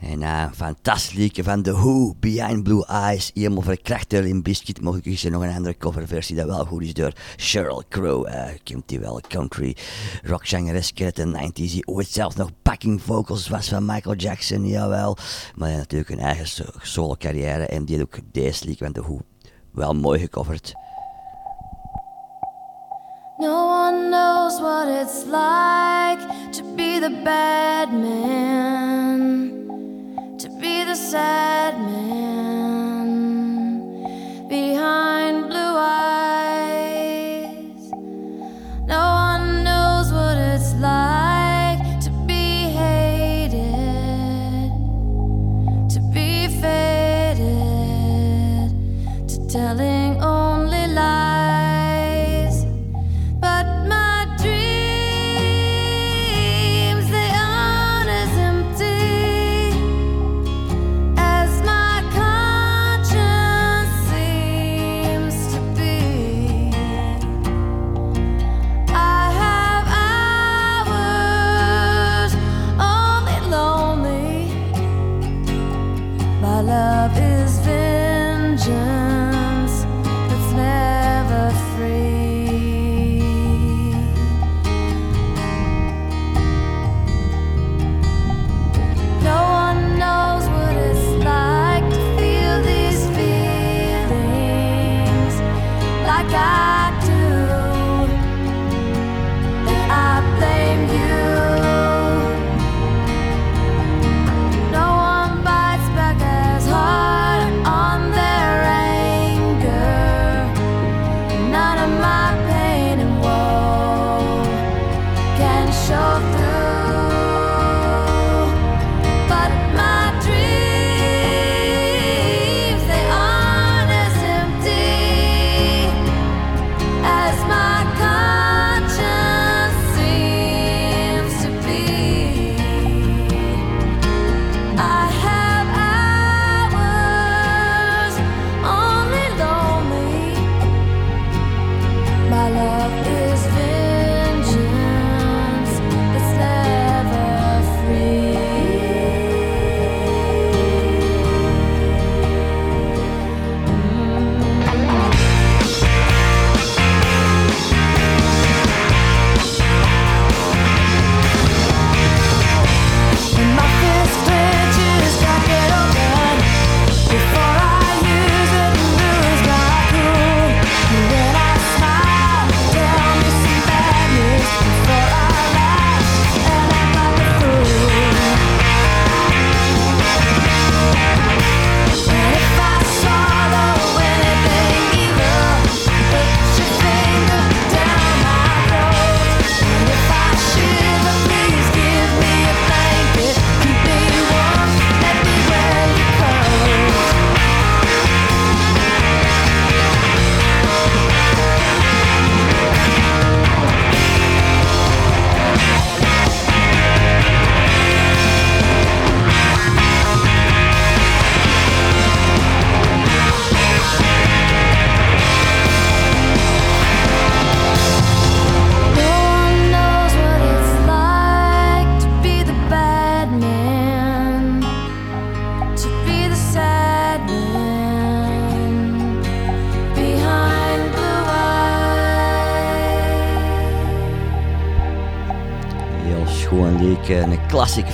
En eh, een fantastisch liedje van The Who, Behind Blue Eyes. Helemaal verkracht door in Biscuit. Is er nog een andere coverversie dat wel goed is door Sheryl Crow. eh kent die wel, country rock zangeres uit de 90s. Die ooit zelfs nog backing vocals was van Michael Jackson, jawel. Maar natuurlijk een eigen so- solo carrière. En die had ook deze liedje van The Who wel mooi gecoverd. No one knows what it's like to be the bad man, to be the sad man behind blue eyes. No one knows what it's like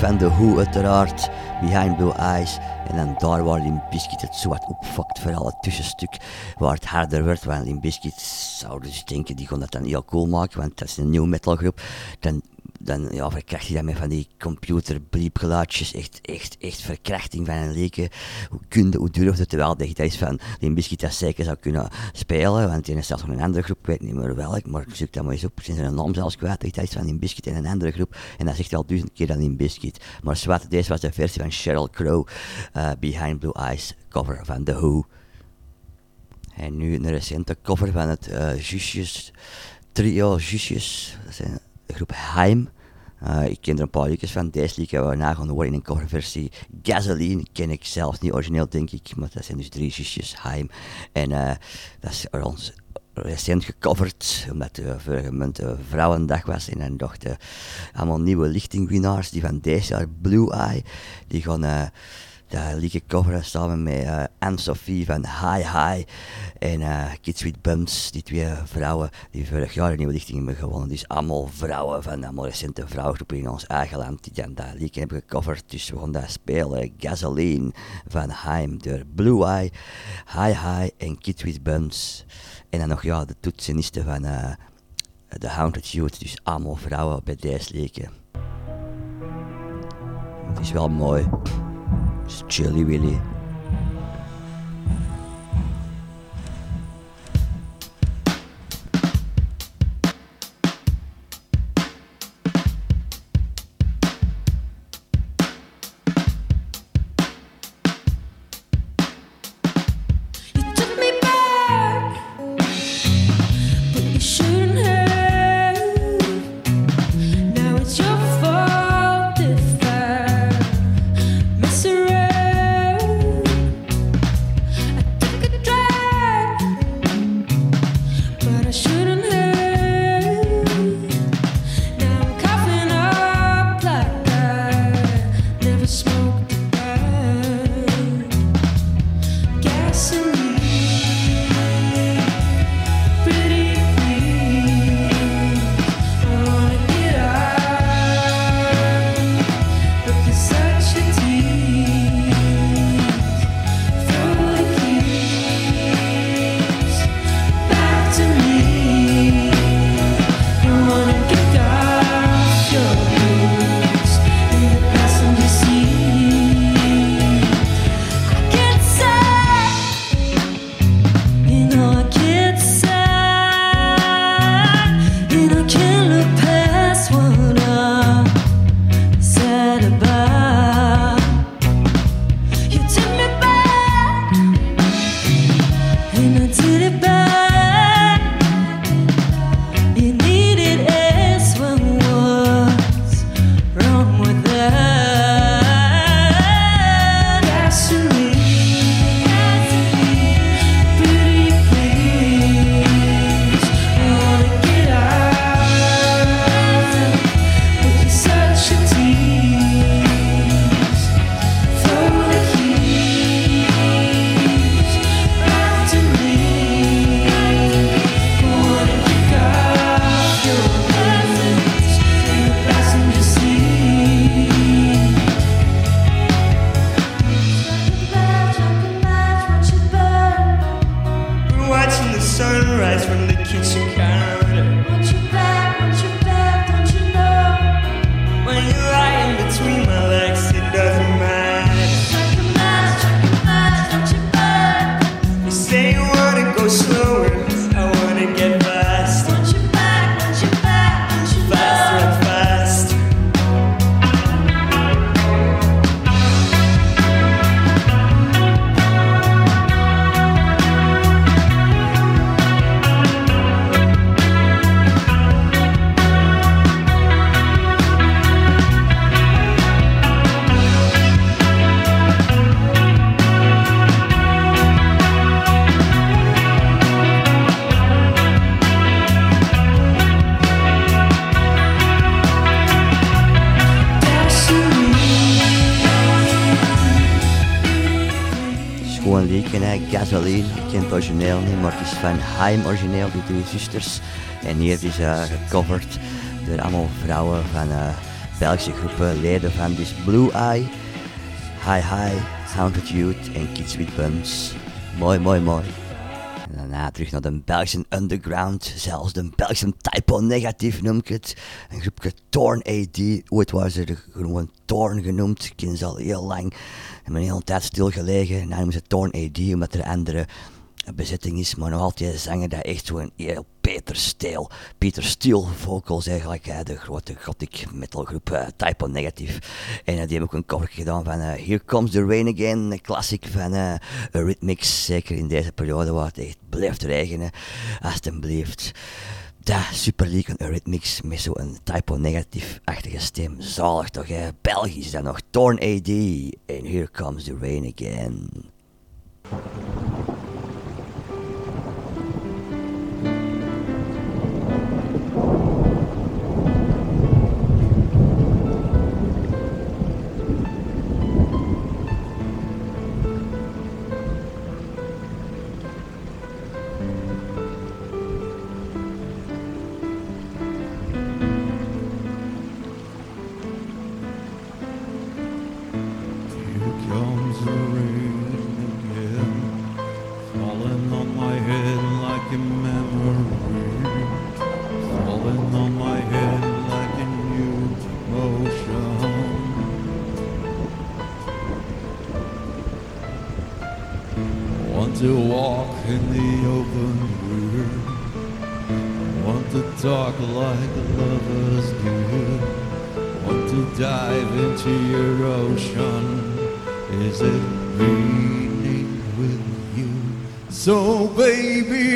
Van The Who uiteraard. Behind Blue Eyes. En dan daar waar Limp Bizkit het zo wat opfokt. Vooral het tussenstuk waar het harder werd. Want Limp Bizkit zouden dus denken, die kon dat dan heel cool maken. Want dat is een new metal groep. Dan, dan ja, verkracht je dat met van die computerbliepgeluidjes. Echt, echt, echt verkrachting van een leken. Hoe kunde, hoe durfde? Terwijl dat is van Bizkit dat zeker zou kunnen spelen. Want die is zelfs nog een andere groep, ik weet niet meer welk. Maar ik zoek dat maar eens op. Zijn een naam zelfs kwijt. Dat is van Limp Bizkit en een andere groep. En dat zegt hij al duizend keer dan Limp Bizkit. Maar zwart, deze was de versie van Sheryl Crow. eh, Behind Blue Eyes, cover van The Who. En nu een recente cover van het eh Jusjes, trio Jusjes. Dat zijn groep Heim. Eh, ik ken er een paar liedjes van. Deze liedje hebben we na horen in een coverversie. Gasoline ken ik zelfs niet origineel, denk ik. Maar dat zijn dus drie zusjes, Heim. En eh, dat is ons recent gecoverd, omdat de vorige maand eh, Vrouwendag was. En dan dachten allemaal nieuwe lichtingwinnaars, die van deze jaar Blue Eye, die gaan... eh dat liedje coveren samen met eh, Anne-Sophie van High High en eh, Kids with die twee vrouwen die vorig jaar een nieuwe lichting hebben gewonnen. Dus allemaal vrouwen van allemaal recente vrouwengroepen in ons eigen land die dan dat hebben gecoverd. Dus we gaan dat spelen. Gasoline van Heim door Blue Eye, High High en Kids with Bumps. En dan nog ja, de toetsenisten van eh The Haunted Youth, dus allemaal vrouwen bij deze liedje. Het is wel mooi. Het is Chilly Willy. Het is van Heim origineel, die drie zusters. En hier is uh, gecoverd door allemaal vrouwen van eh, Belgische groepen, leden van dus Blue Eye, High High, Haunted Youth en Kids with Bums. Mooi, mooi, mooi. En daarna terug naar de Belgische underground, zelfs de Belgische typo negatief noem ik het. Een groepje Torn AD, ooit waren ze gewoon Torn genoemd, ik ken ze al heel lang. Hebben een hele tijd stilgelegen, en nu noemen ze Torn AD omdat er andere bezetting is, maar nog altijd zanger dat echt zo'n heel Peter Steel, Peter Steele vocals eigenlijk, de grote gothic metalgroep eh, Typo Negative. En eh, die hebben ook een cover gedaan van eh, Here Comes the Rain Again, een klassiek van Rhythmix, zeker in deze periode waar het echt blijft regenen, alsjeblieft. Dat super leuk, een Eurythmics met zo'n typo negatief-achtige stem. Zalig toch, hè? Belgisch dan nog. Torn AD. En here comes the rain again. Talk like lovers do. Want to dive into your ocean? Is it raining with you? So baby,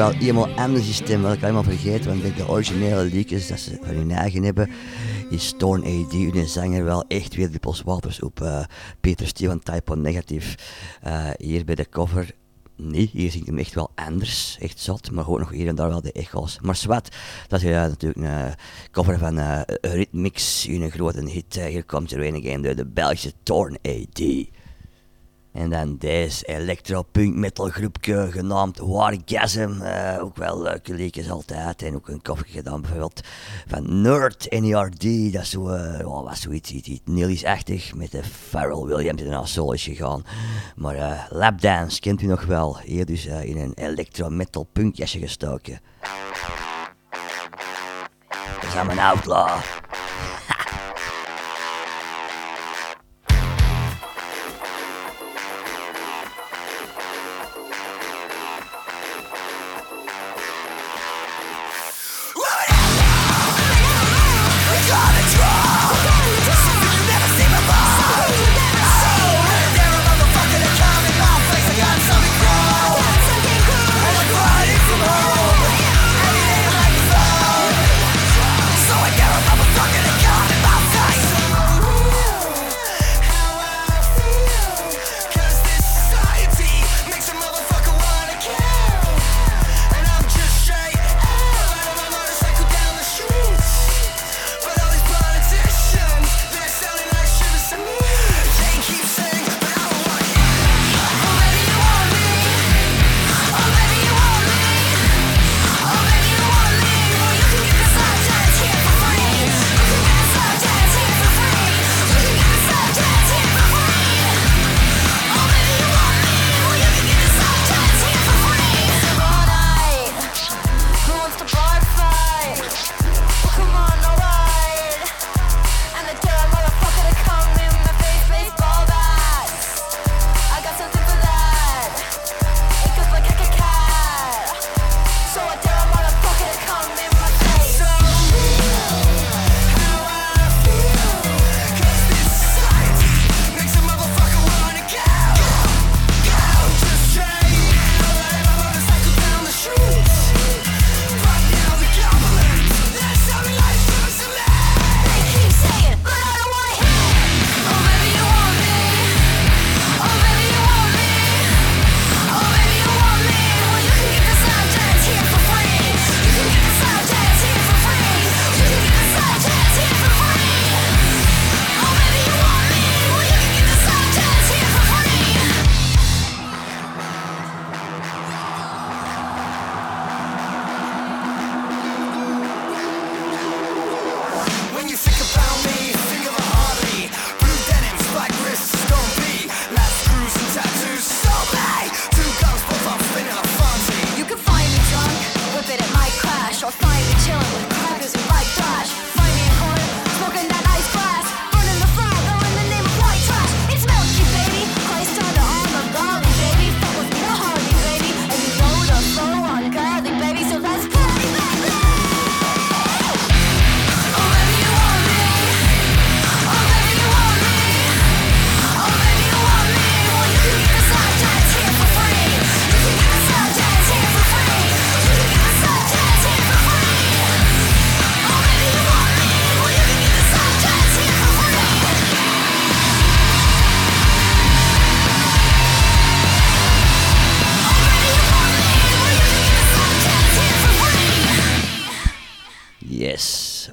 wel iemand anders in stem, wat ik helemaal vergeten, want ik de originele liedjes dat ze van hun eigen hebben. is Torn AD, hun zanger, wel echt weer Dippels Waters op eh, Peter Steven Type on Negative. Eh, hier bij de cover Nee, hier zingt hem echt wel anders, echt zot, maar gewoon nog hier en daar wel de echo's. Maar zwart, dat is eh, natuurlijk een cover van eh Rhythmix, een grote hit. hier komt er een again door de Belgische Torn AD. En dan deze metal groepje genaamd Wargasm. eh ook wel leuke liedjes altijd. En ook een cover gedaan bijvoorbeeld van Nerd NERD. Dat is zo, eh, oh, was zoiets iets, iets Nillies-achtig met de Pharrell Williams een solo is gegaan. Maar eh Lapdance kent u nog wel. Hier dus eh, in een electro metal punk jasje gestoken. Dat is aan mijn outlaw.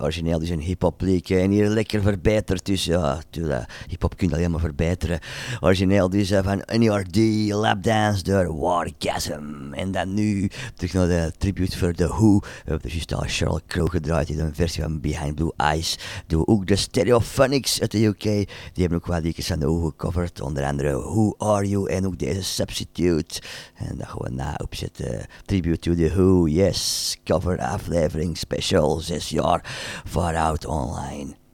Origineel dus een hip-hop leek en hier lekker verbeterd. Dus ja, hip-hop kun je alleen maar verbeteren. Origineel dus eh, van NERD, Lapdance door Wargasm. En dan nu terug naar de tribute voor The Who. We hebben dus al Sheryl Crow gedraaid in een versie van Behind Blue Eyes. Doen we ook de Stereophonics uit de UK. Die hebben ook wel liedjes van The Who gecoverd. Onder andere Who Are You en ook deze Substitute. En dat gaan we na opzetten. Tribute to The Who, yes. Cover aflevering special, 6 jaar vooruit online.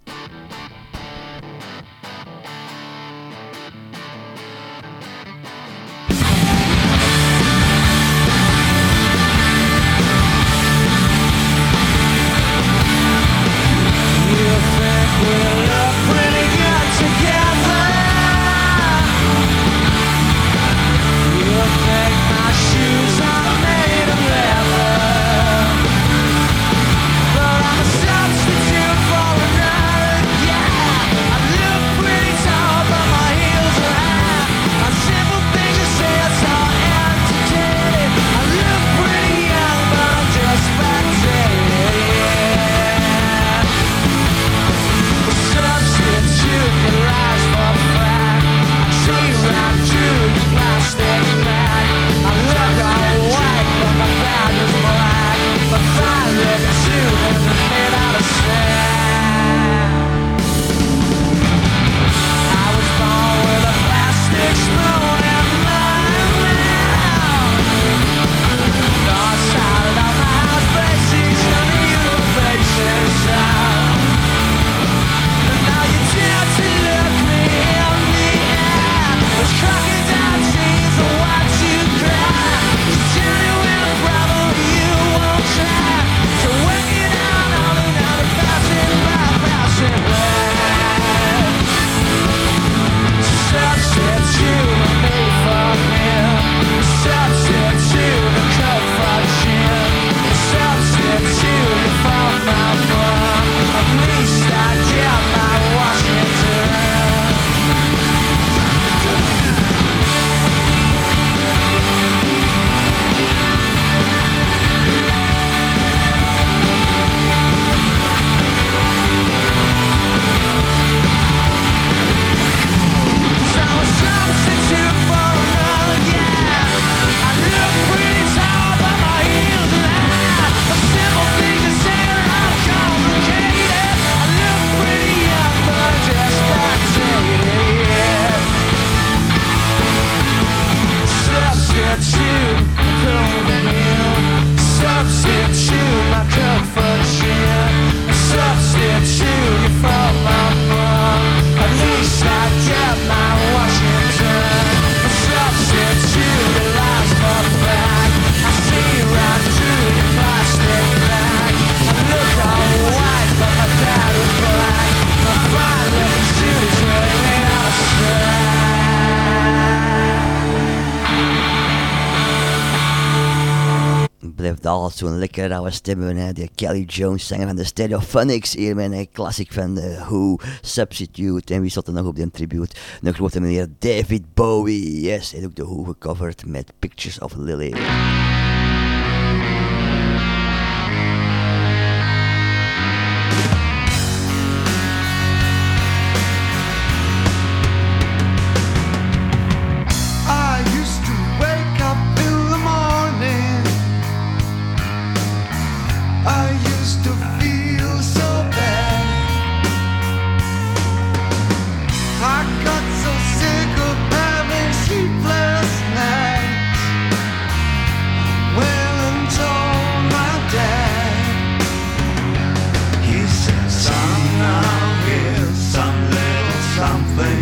Zo'n lekker rauwe stemmen. Hè. Die Kelly Jones, zanger van de Stereophonics. Hier met classic van de Who, Substitute. En wie zat er nog op die tribute? Een grote meneer David Bowie. Yes, hij heeft ook de Who gecoverd met Pictures of Lily.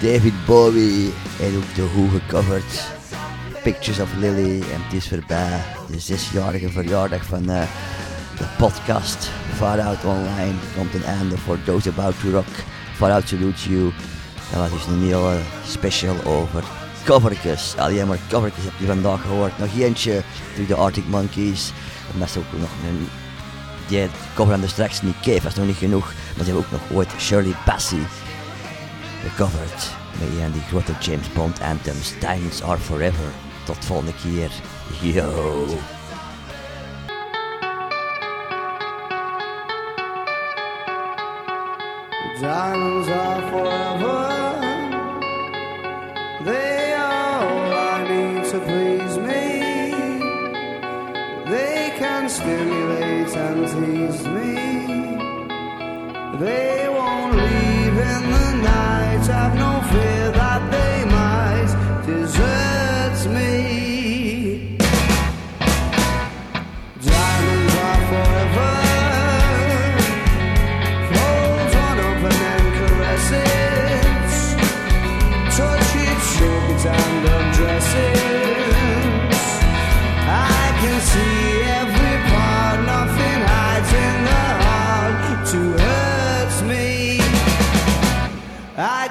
David Bowie. Heeft ook de Who gecoverd. Pictures of Lily. En het is voorbij. De zesjarige verjaardag van eh, de podcast. Far Out Online. Komt een einde voor Those About to Rock. Far Out Salute You. Dat was dus een hele special over covertjes. Alleen maar covertjes heb je vandaag gehoord. Nog eentje door de Arctic Monkeys. En dat is ook nog. Die cover aan straks niet dat is nog niet genoeg. Maar ze hebben ook nog ooit Shirley Bassey gecoverd. Met een die grote James Bond anthems. Diamonds are forever. Tot volgende keer. Yo. Diamonds are forever. They are all I need to please me. They can stimulate and tease me. They won't leave in the night. I've no fear that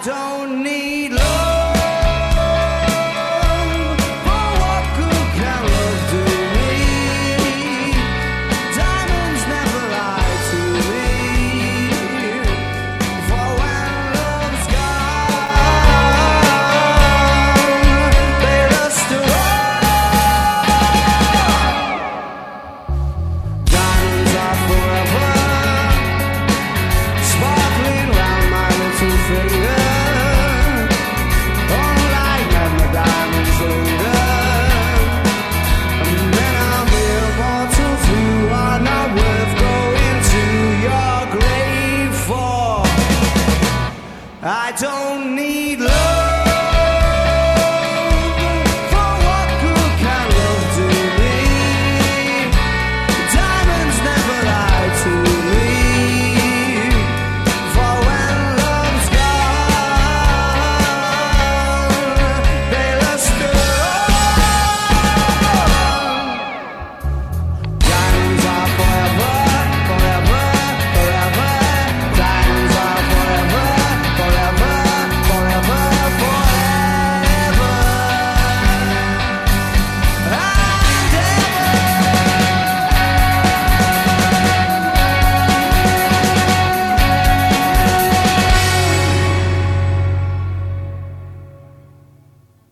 don't need